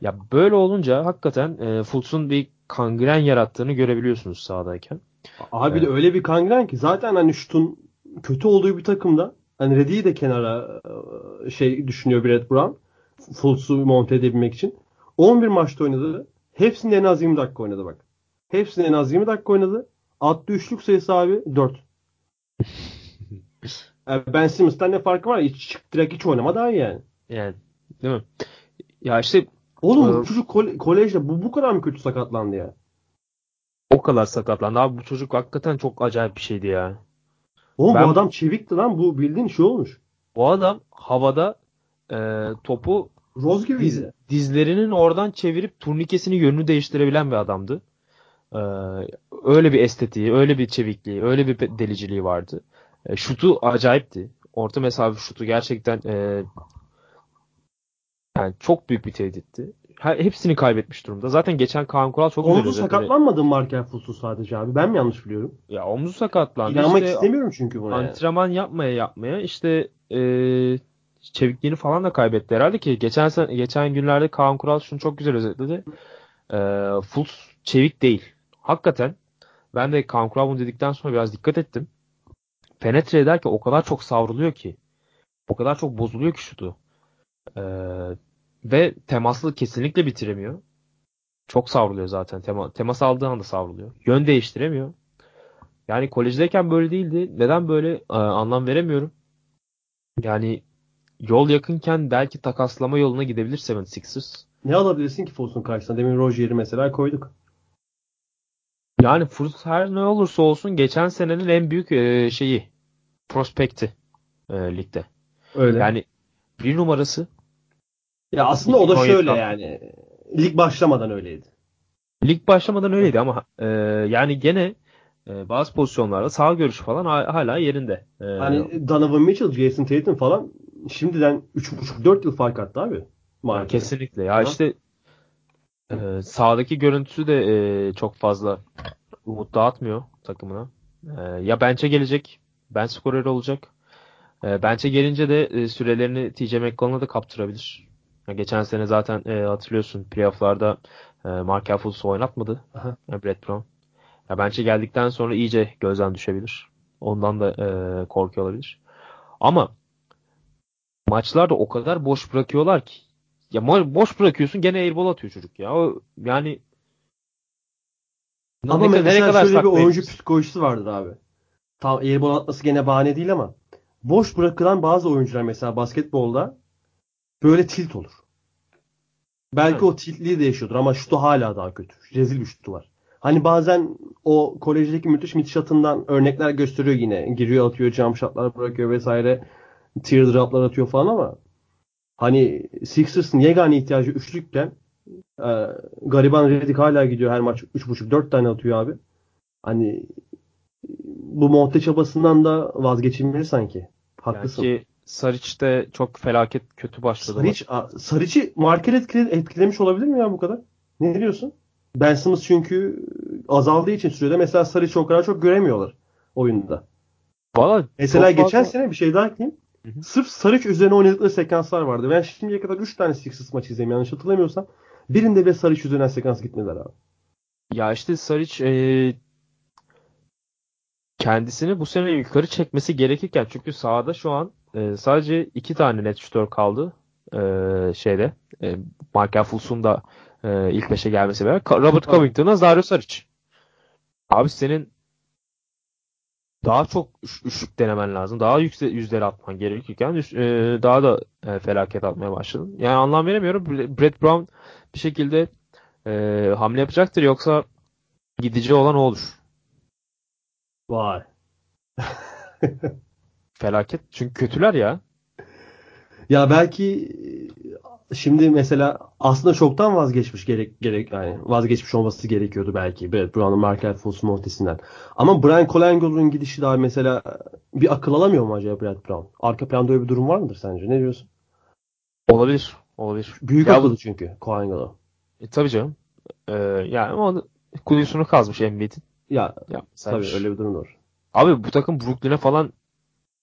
Speaker 1: Ya böyle olunca hakikaten e, Fultz'un bir kangren yarattığını görebiliyorsunuz sahadayken.
Speaker 2: Abi evet. de öyle bir kangren ki zaten hani şutun kötü olduğu bir takımda hani Reddy'yi de kenara e, şey düşünüyor Brett Brown. Fultz'u monte edebilmek için. 11 maçta oynadı. Hepsinde en az 20 dakika oynadı bak. Hepsinde en az 20 dakika oynadı. Attığı üçlük sayısı abi 4. yani ben Simmons'tan ne farkı var? Hiç, direkt hiç oynama daha iyi yani.
Speaker 1: Yani değil mi? Ya işte
Speaker 2: Oğlum bu çocuk kole, kolejde bu bu kadar mı kötü sakatlandı ya?
Speaker 1: O kadar sakatlandı. Abi bu çocuk hakikaten çok acayip bir şeydi ya.
Speaker 2: Oğlum ben, bu adam çevikti lan. Bu bildiğin şey olmuş.
Speaker 1: Bu adam havada e, topu
Speaker 2: Rose gibi
Speaker 1: diz, dizlerinin oradan çevirip turnikesini yönünü değiştirebilen bir adamdı. Ee, öyle bir estetiği, öyle bir çevikliği, öyle bir deliciliği vardı. E, şutu acayipti. Orta mesafe şutu gerçekten e, yani çok büyük bir tehditti. Hepsini kaybetmiş durumda. Zaten geçen Kaan Kural çok
Speaker 2: Omzu sakatlanmadı mı Markel Fultz sadece abi? Ben mi yanlış biliyorum?
Speaker 1: Ya omzu sakatlandı.
Speaker 2: İnanmak işte, istemiyorum çünkü buna.
Speaker 1: Antrenman yani. yapmaya yapmaya işte e, çevikliğini falan da kaybetti herhalde ki geçen geçen günlerde Kaan Kural şunu çok güzel özetledi. E, Fultz çevik değil. Hakikaten ben de Kaan Kural bunu dedikten sonra biraz dikkat ettim. Penetre ederken o kadar çok savruluyor ki. O kadar çok bozuluyor ki şutu. Ee, ve temaslı kesinlikle bitiremiyor. Çok savruluyor zaten. Tema, temas aldığı anda savruluyor. Yön değiştiremiyor. Yani kolejdeyken böyle değildi. Neden böyle e, anlam veremiyorum. Yani yol yakınken belki takaslama yoluna gidebilir 76ers.
Speaker 2: Ne alabilirsin ki Fultz'un karşısına? Demin Roger'i mesela koyduk.
Speaker 1: Yani Fultz her ne olursa olsun geçen senenin en büyük e, şeyi prospekti e, ligde.
Speaker 2: Öyle.
Speaker 1: Yani bir numarası.
Speaker 2: Ya aslında o da şöyle yani. Lig başlamadan öyleydi.
Speaker 1: Lig başlamadan öyleydi ama e, yani gene e, bazı pozisyonlarda sağ görüşü falan hala yerinde.
Speaker 2: E, hani Donovan Mitchell, Jason Tatum falan şimdiden 3,5-4 yıl fark attı abi.
Speaker 1: Maalesef. Kesinlikle. Ya ha? işte e, sağdaki görüntüsü de e, çok fazla umut dağıtmıyor takımına. E, ya bench'e gelecek, bench skoreri olacak. E, bench'e gelince de e, sürelerini TJ McConnell'a da kaptırabilir. Ya, geçen sene zaten e, hatırlıyorsun playoff'larda e, Mark Fultz'u oynatmadı. Aha. E, Brett Brown. Ya bench'e geldikten sonra iyice gözden düşebilir. Ondan da e, korkuyor olabilir. Ama maçlarda o kadar boş bırakıyorlar ki. Ya boş bırakıyorsun gene airball atıyor çocuk ya. O, yani
Speaker 2: ama ne, mesela kadar şöyle bir oyuncu psikolojisi vardır abi. Tam airball atması gene bahane değil ama boş bırakılan bazı oyuncular mesela basketbolda böyle tilt olur. Belki Hı. o tiltliği de yaşıyordur ama şutu hala daha kötü. Rezil bir şutu var. Hani bazen o kolejdeki müthiş müthiş atından örnekler gösteriyor yine. Giriyor atıyor, jump shotlar bırakıyor vesaire. Teardroplar atıyor falan ama hani Sixers'ın yegane ihtiyacı üçlükken e, gariban Redick hala gidiyor her maç 3.5-4 tane atıyor abi. Hani bu monte çabasından da vazgeçilmeli sanki. Haklısın.
Speaker 1: Belki Saric de çok felaket kötü başladı.
Speaker 2: Saric, Saric'i market etkile, etkilemiş olabilir mi ya bu kadar? Ne diyorsun? Ben Simmons çünkü azaldığı için sürede mesela Saric'i o kadar çok göremiyorlar oyunda.
Speaker 1: Valla
Speaker 2: mesela geçen fazla... sene bir şey daha ekleyeyim. Hı hı. Sırf Saric üzerine oynadıkları sekanslar vardı. Ben şimdiye kadar 3 tane Sixers maçı izledim yanlış hatırlamıyorsam. Birinde bile Saric üzerinden sekans gitmediler abi.
Speaker 1: Ya işte Saric e, kendisini bu sene yukarı çekmesi gerekirken çünkü sahada şu an e, sadece iki tane net şutör kaldı e, şeyde. E, Michael Fultz'un da e, ilk beşe gelmesi beraber. Robert Covington'a Zario Saric. Abi senin daha çok üçlük denemen lazım. Daha yüksek yüzleri atman gerekirken e, daha da e, felaket atmaya başladın. Yani anlam veremiyorum. Brett Brown bir şekilde e, hamle yapacaktır yoksa gidici olan o olur.
Speaker 2: Vay.
Speaker 1: Felaket. Çünkü kötüler ya.
Speaker 2: Ya belki şimdi mesela aslında çoktan vazgeçmiş gerek gerek yani vazgeçmiş olması gerekiyordu belki Brett Brown'un Markel Fultz'un ortasından. Ama Brian Colangolo'nun gidişi daha mesela bir akıl alamıyor mu acaba Brett Brown? Arka planda öyle bir durum var mıdır sence? Ne diyorsun?
Speaker 1: Olabilir. Olabilir.
Speaker 2: Büyük ya, akıllı çünkü Colangolo.
Speaker 1: E, tabii canım. Ee, yani o kuyusunu kazmış Embiid'in.
Speaker 2: Ya
Speaker 1: Yapmasaymış.
Speaker 2: tabii öyle bir durum var.
Speaker 1: Abi bu takım Brooklyn'e falan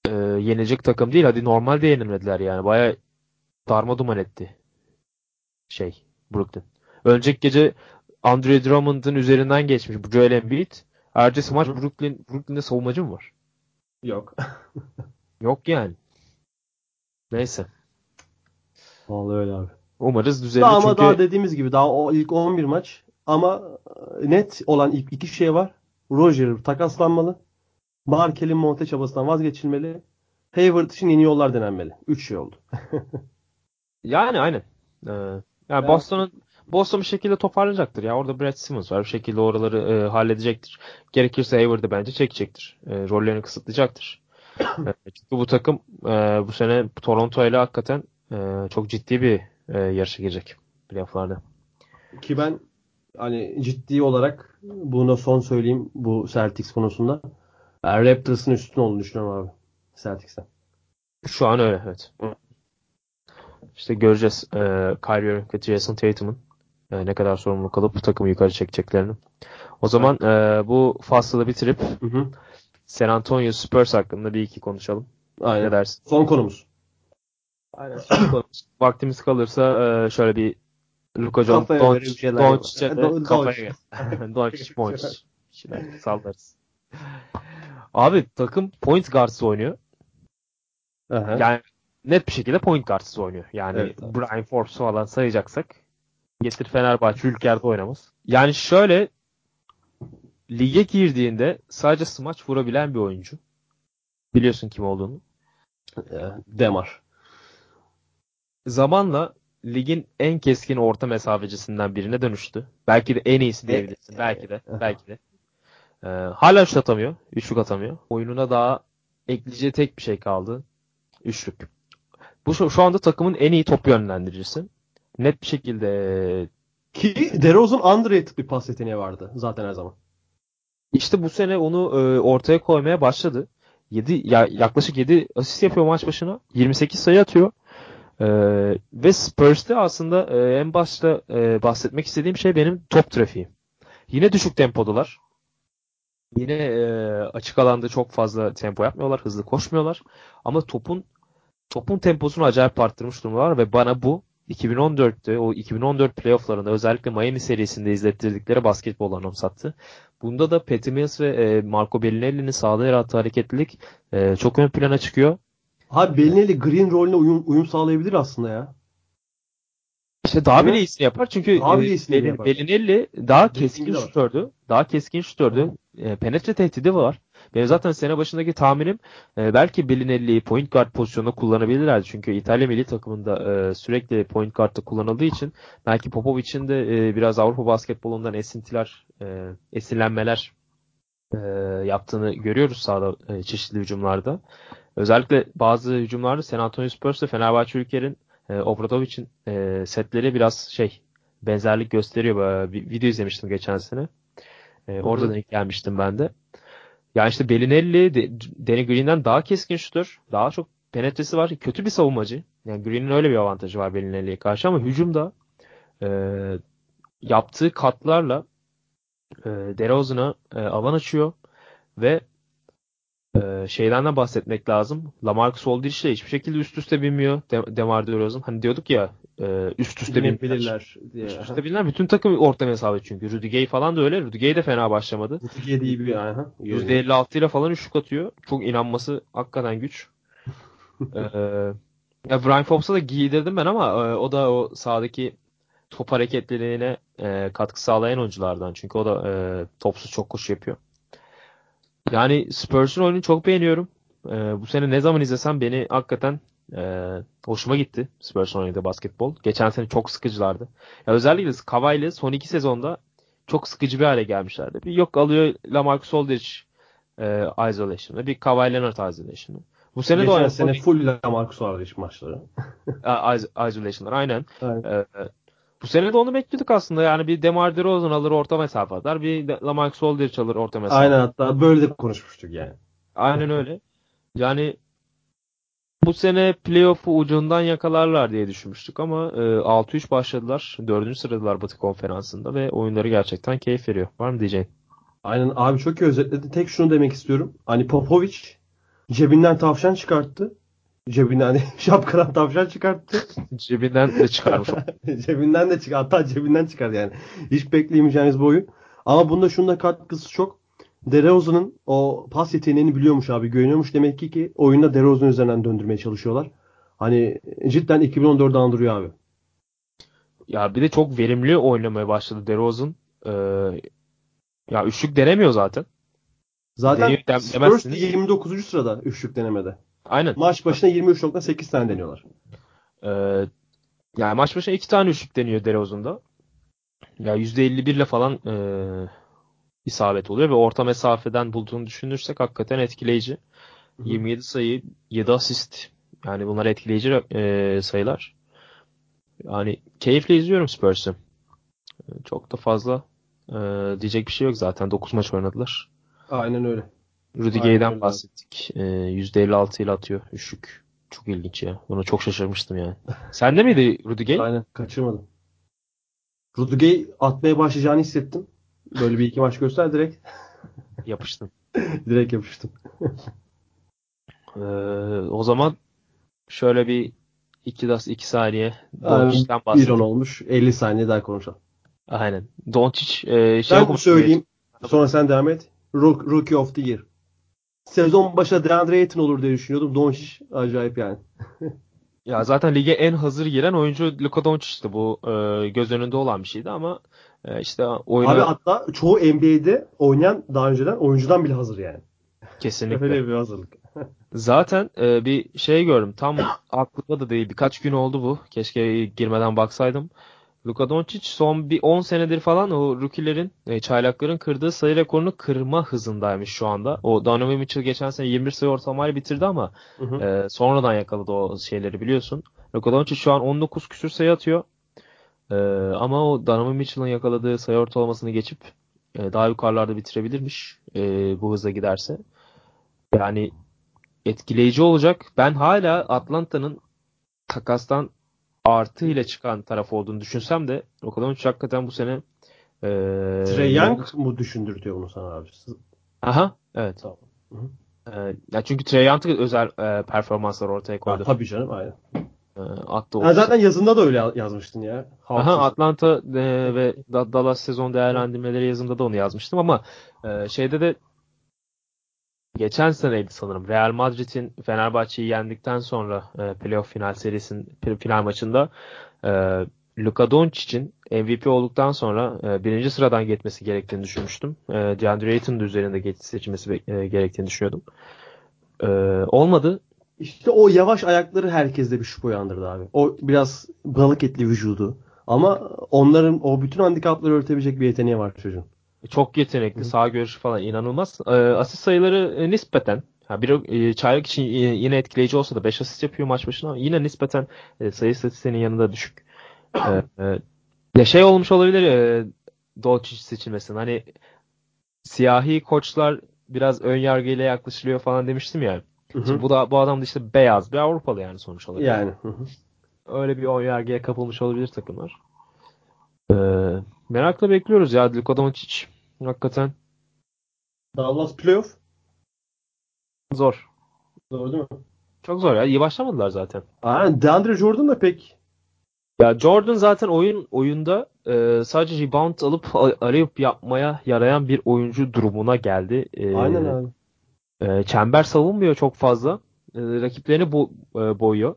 Speaker 1: e, yenecek takım değil. Hadi normalde yenilmediler yani. Baya darma duman etti. Şey Brooklyn. Önceki gece Andre Drummond'ın üzerinden geçmiş bu Joel Embiid. Ertesi maç. Brooklyn Brooklyn'de savunmacı mı var?
Speaker 2: Yok.
Speaker 1: Yok yani. Neyse.
Speaker 2: Vallahi öyle abi.
Speaker 1: Umarız düzelir
Speaker 2: Daha ama
Speaker 1: çünkü
Speaker 2: daha dediğimiz gibi daha o ilk 11 maç ama net olan ilk iki şey var. Roger takaslanmalı. Markel'in monte çabasından vazgeçilmeli. Hayward için yeni yollar denenmeli. Üç şey oldu.
Speaker 1: yani aynen. Ee, yani Boston'un Boston bir şekilde toparlayacaktır ya. Orada Brad Simmons var. Bir şekilde oraları e, halledecektir. Gerekirse Hayward'ı bence çekecektir. E, rollerini kısıtlayacaktır. E, çünkü bu takım e, bu sene Toronto ile hakikaten e, çok ciddi bir e, yarışa girecek playoff'larda.
Speaker 2: Ki ben hani ciddi olarak bunu son söyleyeyim bu Celtics konusunda. Ben Raptors'ın üstün olduğunu düşünüyorum abi. Celtics'ten.
Speaker 1: Şu an öyle evet. İşte göreceğiz e, Kyrie Irving ve Jason Tatum'un e, ne kadar sorumluluk alıp bu takımı yukarı çekeceklerini. O zaman e, bu faslı bitirip
Speaker 2: Hı hı.
Speaker 1: San Antonio Spurs hakkında bir iki konuşalım.
Speaker 2: Aynen.
Speaker 1: Ne dersin?
Speaker 2: Son konumuz.
Speaker 1: Aynen. Vaktimiz kalırsa e, şöyle bir Luka John. Doncic'e de kafaya
Speaker 2: Doncic.
Speaker 1: Doncic, sallarız. Abi takım point guards oynuyor.
Speaker 2: Aha.
Speaker 1: Yani net bir şekilde point guardsız oynuyor. Yani
Speaker 2: Evet, abi.
Speaker 1: Brian Forbes falan sayacaksak getir Fenerbahçe Ülker'de oynamaz. Yani şöyle lige girdiğinde sadece smaç vurabilen bir oyuncu. Biliyorsun kim olduğunu.
Speaker 2: Ee, Demar.
Speaker 1: Zamanla ligin en keskin orta mesafecisinden birine dönüştü. Belki de en iyisi diyebilirsin. Belki de. Belki de. Ee, hala şut atamıyor. Üçlük atamıyor. Oyununa daha ekleyeceği tek bir şey kaldı. Üçlük. Bu şu, şu anda takımın en iyi top yönlendiricisi. Net bir şekilde
Speaker 2: Ki DeRozan underrated bir pas yeteneği vardı zaten her zaman.
Speaker 1: işte bu sene onu e, ortaya koymaya başladı. 7 ya, yaklaşık 7 asist yapıyor maç başına. 28 sayı atıyor. E, ve Spurs'te aslında e, en başta e, bahsetmek istediğim şey benim top trafiği. Yine düşük tempodalar. Yine e, açık alanda çok fazla tempo yapmıyorlar, hızlı koşmuyorlar. Ama topun topun temposunu acayip arttırmış durumdalar ve bana bu 2014'te o 2014 playofflarında özellikle Miami serisinde izlettirdikleri basketbol anımsattı. Bunda da Patty Mills ve e, Marco Bellinelli'nin sahada yarattığı hareketlilik e, çok ön plana çıkıyor.
Speaker 2: Abi Bellinelli Green rolüne uyum, uyum sağlayabilir aslında ya.
Speaker 1: İşte daha bile iyisini yapar çünkü
Speaker 2: Daha
Speaker 1: e,
Speaker 2: bile iyisini
Speaker 1: Belin-
Speaker 2: yapar.
Speaker 1: Bellinelli daha keskin şutördü. Daha keskin şutördü. E, penetre tehdidi var. Benim zaten sene başındaki tahminim e, belki Bellinelli'yi point guard pozisyonunda kullanabilirlerdi. Çünkü İtalya milli takımında e, sürekli point guard'da kullanıldığı için belki Popovic'in de e, biraz Avrupa basketbolundan esintiler, e, esinlenmeler e, yaptığını görüyoruz sahada e, çeşitli hücumlarda. Özellikle bazı hücumlarda San Antonio Spurs ve Fenerbahçe Ülker'in e, Obradovic'in e, setleri biraz şey benzerlik gösteriyor. Böyle Bir video izlemiştim geçen sene. E, orada denk gelmiştim ben de. Yani işte Bellinelli de, Danny Green'den daha keskin şutör. Daha çok penetresi var. Kötü bir savunmacı. Yani Green'in öyle bir avantajı var Bellinelli'ye karşı ama hücumda e, yaptığı katlarla e, DeRozan'a e, alan açıyor ve e, şeyden de bahsetmek lazım. Lamarcus Aldridge de hiçbir şekilde üst üste binmiyor. De- Demar DeRozan. Hani diyorduk ya e, üst üste binmiyor.
Speaker 2: Binebilirler diye.
Speaker 1: Üst üste binilen bütün takım orta mesafe çünkü. Rudy Gay falan da öyle. Rudy Gay de fena başlamadı.
Speaker 2: Türkiye iyi bir aha. iyi oynuyor.
Speaker 1: %56 ile falan üçlük atıyor. Çok inanması hakikaten güç. ee, ya Brian Fobbs'a da giydirdim ben ama e, o da o sahadaki top hareketliliğine e, katkı sağlayan oyunculardan. Çünkü o da e, topsuz çok koşu yapıyor. Yani Spurs'un oyununu çok beğeniyorum. E, bu sene ne zaman izlesem beni hakikaten e, hoşuma gitti Spurs oynadığı basketbol. Geçen sene çok sıkıcılardı. Ya özellikle Kawhi ile son iki sezonda çok sıkıcı bir hale gelmişlerdi. Bir yok alıyor Lamarcus Aldridge e, isolation'ı, bir Kawhi Leonard isolation'ı. Bu sene de
Speaker 2: Geçen
Speaker 1: oynadı.
Speaker 2: sene full Lamarcus iş maçları.
Speaker 1: İsolation'lar aynen.
Speaker 2: Aynen.
Speaker 1: E, e, bu sene de onu bekliyorduk aslında. Yani bir DeMar DeRozan alır orta mesafe atar. Bir Lamarcus Aldridge alır orta mesafe.
Speaker 2: Aynen hatta böyle de konuşmuştuk yani.
Speaker 1: Aynen öyle. Yani bu sene playoff'u ucundan yakalarlar diye düşünmüştük ama e, 6-3 başladılar. 4. sıradalar Batı konferansında ve oyunları gerçekten keyif veriyor. Var mı diyeceğin?
Speaker 2: Aynen abi çok iyi özetledi. Tek şunu demek istiyorum. Hani Popovic cebinden tavşan çıkarttı. Cebinden hani şapkadan tavşan çıkarttı.
Speaker 1: Cebinden de çıkarmış.
Speaker 2: cebinden de çıkar. Hatta cebinden çıkar yani. Hiç bekleyemeyeceğiniz bir oyun. Ama bunda şunun da katkısı çok. DeRozan'ın o pas yeteneğini biliyormuş abi. Güveniyormuş demek ki ki oyunda DeRozan üzerinden döndürmeye çalışıyorlar. Hani cidden 2014'ü andırıyor abi.
Speaker 1: Ya bir de çok verimli oynamaya başladı DeRozan. Ee, ya üçlük denemiyor zaten.
Speaker 2: Zaten Spurs
Speaker 1: demezsiniz.
Speaker 2: 29. sırada üçlük denemede.
Speaker 1: Aynen.
Speaker 2: Maç başına 23.8 tane deniyorlar.
Speaker 1: Ee, yani maç başına iki tane üçlük deniyor DeRozan'da. Ya %51 ile falan e, isabet oluyor ve orta mesafeden bulduğunu düşünürsek hakikaten etkileyici.
Speaker 2: Hı hı.
Speaker 1: 27 sayı, 7 asist. Yani bunlar etkileyici e, sayılar. Yani keyifle izliyorum Spurs'ı. Çok da fazla e, diyecek bir şey yok zaten. 9 maç oynadılar.
Speaker 2: Aynen öyle.
Speaker 1: Rudy
Speaker 2: Aynen
Speaker 1: Gay'den
Speaker 2: öyle.
Speaker 1: bahsettik. E, %56 ile atıyor üçlük. Çok ilginç ya. Buna çok şaşırmıştım yani. Sende miydi Rudy Gay?
Speaker 2: Aynen kaçırmadım. Rudiger atmaya başlayacağını hissettim. Böyle bir iki maç göster direkt
Speaker 1: Yapıştın.
Speaker 2: direkt yapıştım.
Speaker 1: Ee, o zaman şöyle bir 2 das 2 saniye Doncic'ten
Speaker 2: 1-10
Speaker 1: bahsedelim.
Speaker 2: olmuş. 50 saniye daha konuşalım.
Speaker 1: Aynen. Doncic e, şey
Speaker 2: ben söyleyeyim. Sonra sen devam et. Rook- Rookie of the Year. Sezon başında DeAndre Ayton olur diye düşünüyordum. Doncic acayip yani.
Speaker 1: Ya zaten lige en hazır giren oyuncu Luka Doncic'ti. Bu e, göz önünde olan bir şeydi ama e, işte oyuna
Speaker 2: Abi hatta çoğu NBA'de oynayan daha önceden oyuncudan bile hazır yani.
Speaker 1: kesinlikle.
Speaker 2: Öyle bir hazırlık.
Speaker 1: Zaten e, bir şey gördüm. Tam aklımda da değil. Birkaç gün oldu bu. Keşke girmeden baksaydım. Luka Doncic son bir 10 senedir falan o rookie'lerin, e, çaylakların kırdığı sayı rekorunu kırma hızındaymış şu anda. O Donovan Mitchell geçen sene 21 sayı ortalamayla bitirdi ama
Speaker 2: Hı hı.
Speaker 1: e, sonradan yakaladı o şeyleri biliyorsun. Luka Doncic şu an 19 küsür sayı atıyor. E, ama o Donovan Mitchell'ın yakaladığı sayı ortalamasını geçip e, daha yukarılarda bitirebilirmiş e, bu hızla giderse. Yani etkileyici olacak. Ben hala Atlanta'nın takastan artı ile çıkan taraf olduğunu düşünsem de Luka hakikaten bu sene e,
Speaker 2: Trey Young mu düşündürtüyor bunu sana abi?
Speaker 1: Aha, evet.
Speaker 2: Tamam. Hı
Speaker 1: E, ya çünkü Trey Young özel e, performanslar ortaya
Speaker 2: Ha,
Speaker 1: koydu.
Speaker 2: tabii canım aynen.
Speaker 1: E, attı.
Speaker 2: Ha, zaten yazında da öyle yazmıştın ya.
Speaker 1: Aha, Atlanta e, ve Da- Dallas sezon değerlendirmeleri yazımda da onu yazmıştım ama e, şeyde de geçen seneydi sanırım. Real Madrid'in Fenerbahçe'yi yendikten sonra e, playoff final serisinin fi- final maçında e, Luka Doncic'in MVP olduktan sonra e, birinci sıradan geçmesi gerektiğini düşünmüştüm. E, DeAndre Ayton'un da üzerinde geç seçilmesi e, gerektiğini düşünüyordum. E, olmadı.
Speaker 2: İşte o yavaş ayakları herkeste bir şüphe uyandırdı abi. O biraz balık etli vücudu. Ama onların o bütün handikapları örtebilecek bir yeteneği var çocuğun.
Speaker 1: Çok yetenekli, sağ görüşü falan inanılmaz. E, asist sayıları e, nispeten ha, bir e, çaylak için e, yine etkileyici olsa da 5 asist yapıyor maç başına ama yine nispeten e, sayı istatistiğinin yanında düşük. E, e, ya şey olmuş olabilir e, Doncic seçilmesinin. Hani siyahi koçlar biraz ön yargıyla yaklaşılıyor falan demiştim ya.
Speaker 2: Hı hı.
Speaker 1: Şimdi bu da bu adam da işte beyaz bir Avrupalı yani sonuç olarak.
Speaker 2: Yani. hı hı.
Speaker 1: Öyle bir ön yargıya kapılmış olabilir takımlar. E, merakla bekliyoruz ya Luka Doncic. Hakikaten
Speaker 2: Dallas playoff.
Speaker 1: zor.
Speaker 2: Doğru değil mi?
Speaker 1: Çok zor ya. İyi başlamadılar zaten.
Speaker 2: Aynen. DeAndre Jordan da pek
Speaker 1: Ya Jordan zaten oyun oyunda e, sadece rebound alıp arayıp yapmaya yarayan bir oyuncu durumuna geldi. E,
Speaker 2: aynen abi.
Speaker 1: e, çember savunmuyor çok fazla. E, rakiplerini bo- e, boyuyor.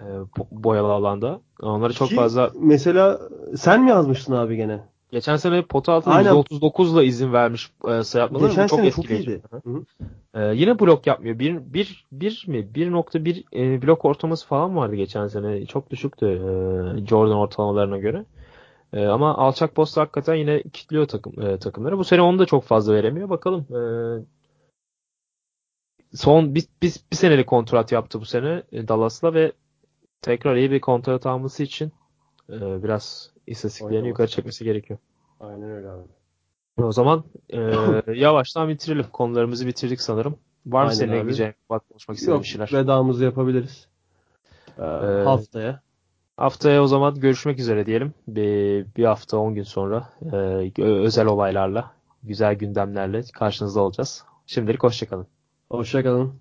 Speaker 1: E, bo- boyalı alanda. Onları çok
Speaker 2: Ki
Speaker 1: fazla
Speaker 2: Mesela sen mi yazmıştın abi gene?
Speaker 1: Geçen sene pota altına
Speaker 2: Aynen.
Speaker 1: %39'la izin vermiş e, sayı atmaları.
Speaker 2: Geçen
Speaker 1: çok
Speaker 2: sene çok
Speaker 1: etkileyici.
Speaker 2: iyiydi.
Speaker 1: Hı
Speaker 2: hı.
Speaker 1: E, yine blok yapmıyor. Bir, bir, bir mi? 1.1 e, blok ortalaması falan vardı geçen sene. Çok düşüktü e, Jordan ortalamalarına göre. E, ama alçak post hakikaten yine kilitliyor takım e, takımları. Bu sene onu da çok fazla veremiyor. Bakalım. E, son bir, bir, bir senelik kontrat yaptı bu sene e, Dallas'la ve tekrar iyi bir kontrat alması için e, biraz istatistiklerini yukarı çekmesi gerekiyor.
Speaker 2: Aynen öyle abi.
Speaker 1: O zaman e, yavaştan bitirelim. Konularımızı bitirdik sanırım. Var mı senin ekleyeceğin, bak konuşmak istediğin bir şeyler?
Speaker 2: vedamızı yapabiliriz. Ee,
Speaker 1: Ee,
Speaker 2: haftaya.
Speaker 1: Haftaya o zaman görüşmek üzere diyelim. Bir, bir hafta 10 gün sonra e, özel olaylarla, güzel gündemlerle karşınızda olacağız. Şimdilik hoşçakalın.
Speaker 2: Hoşçakalın.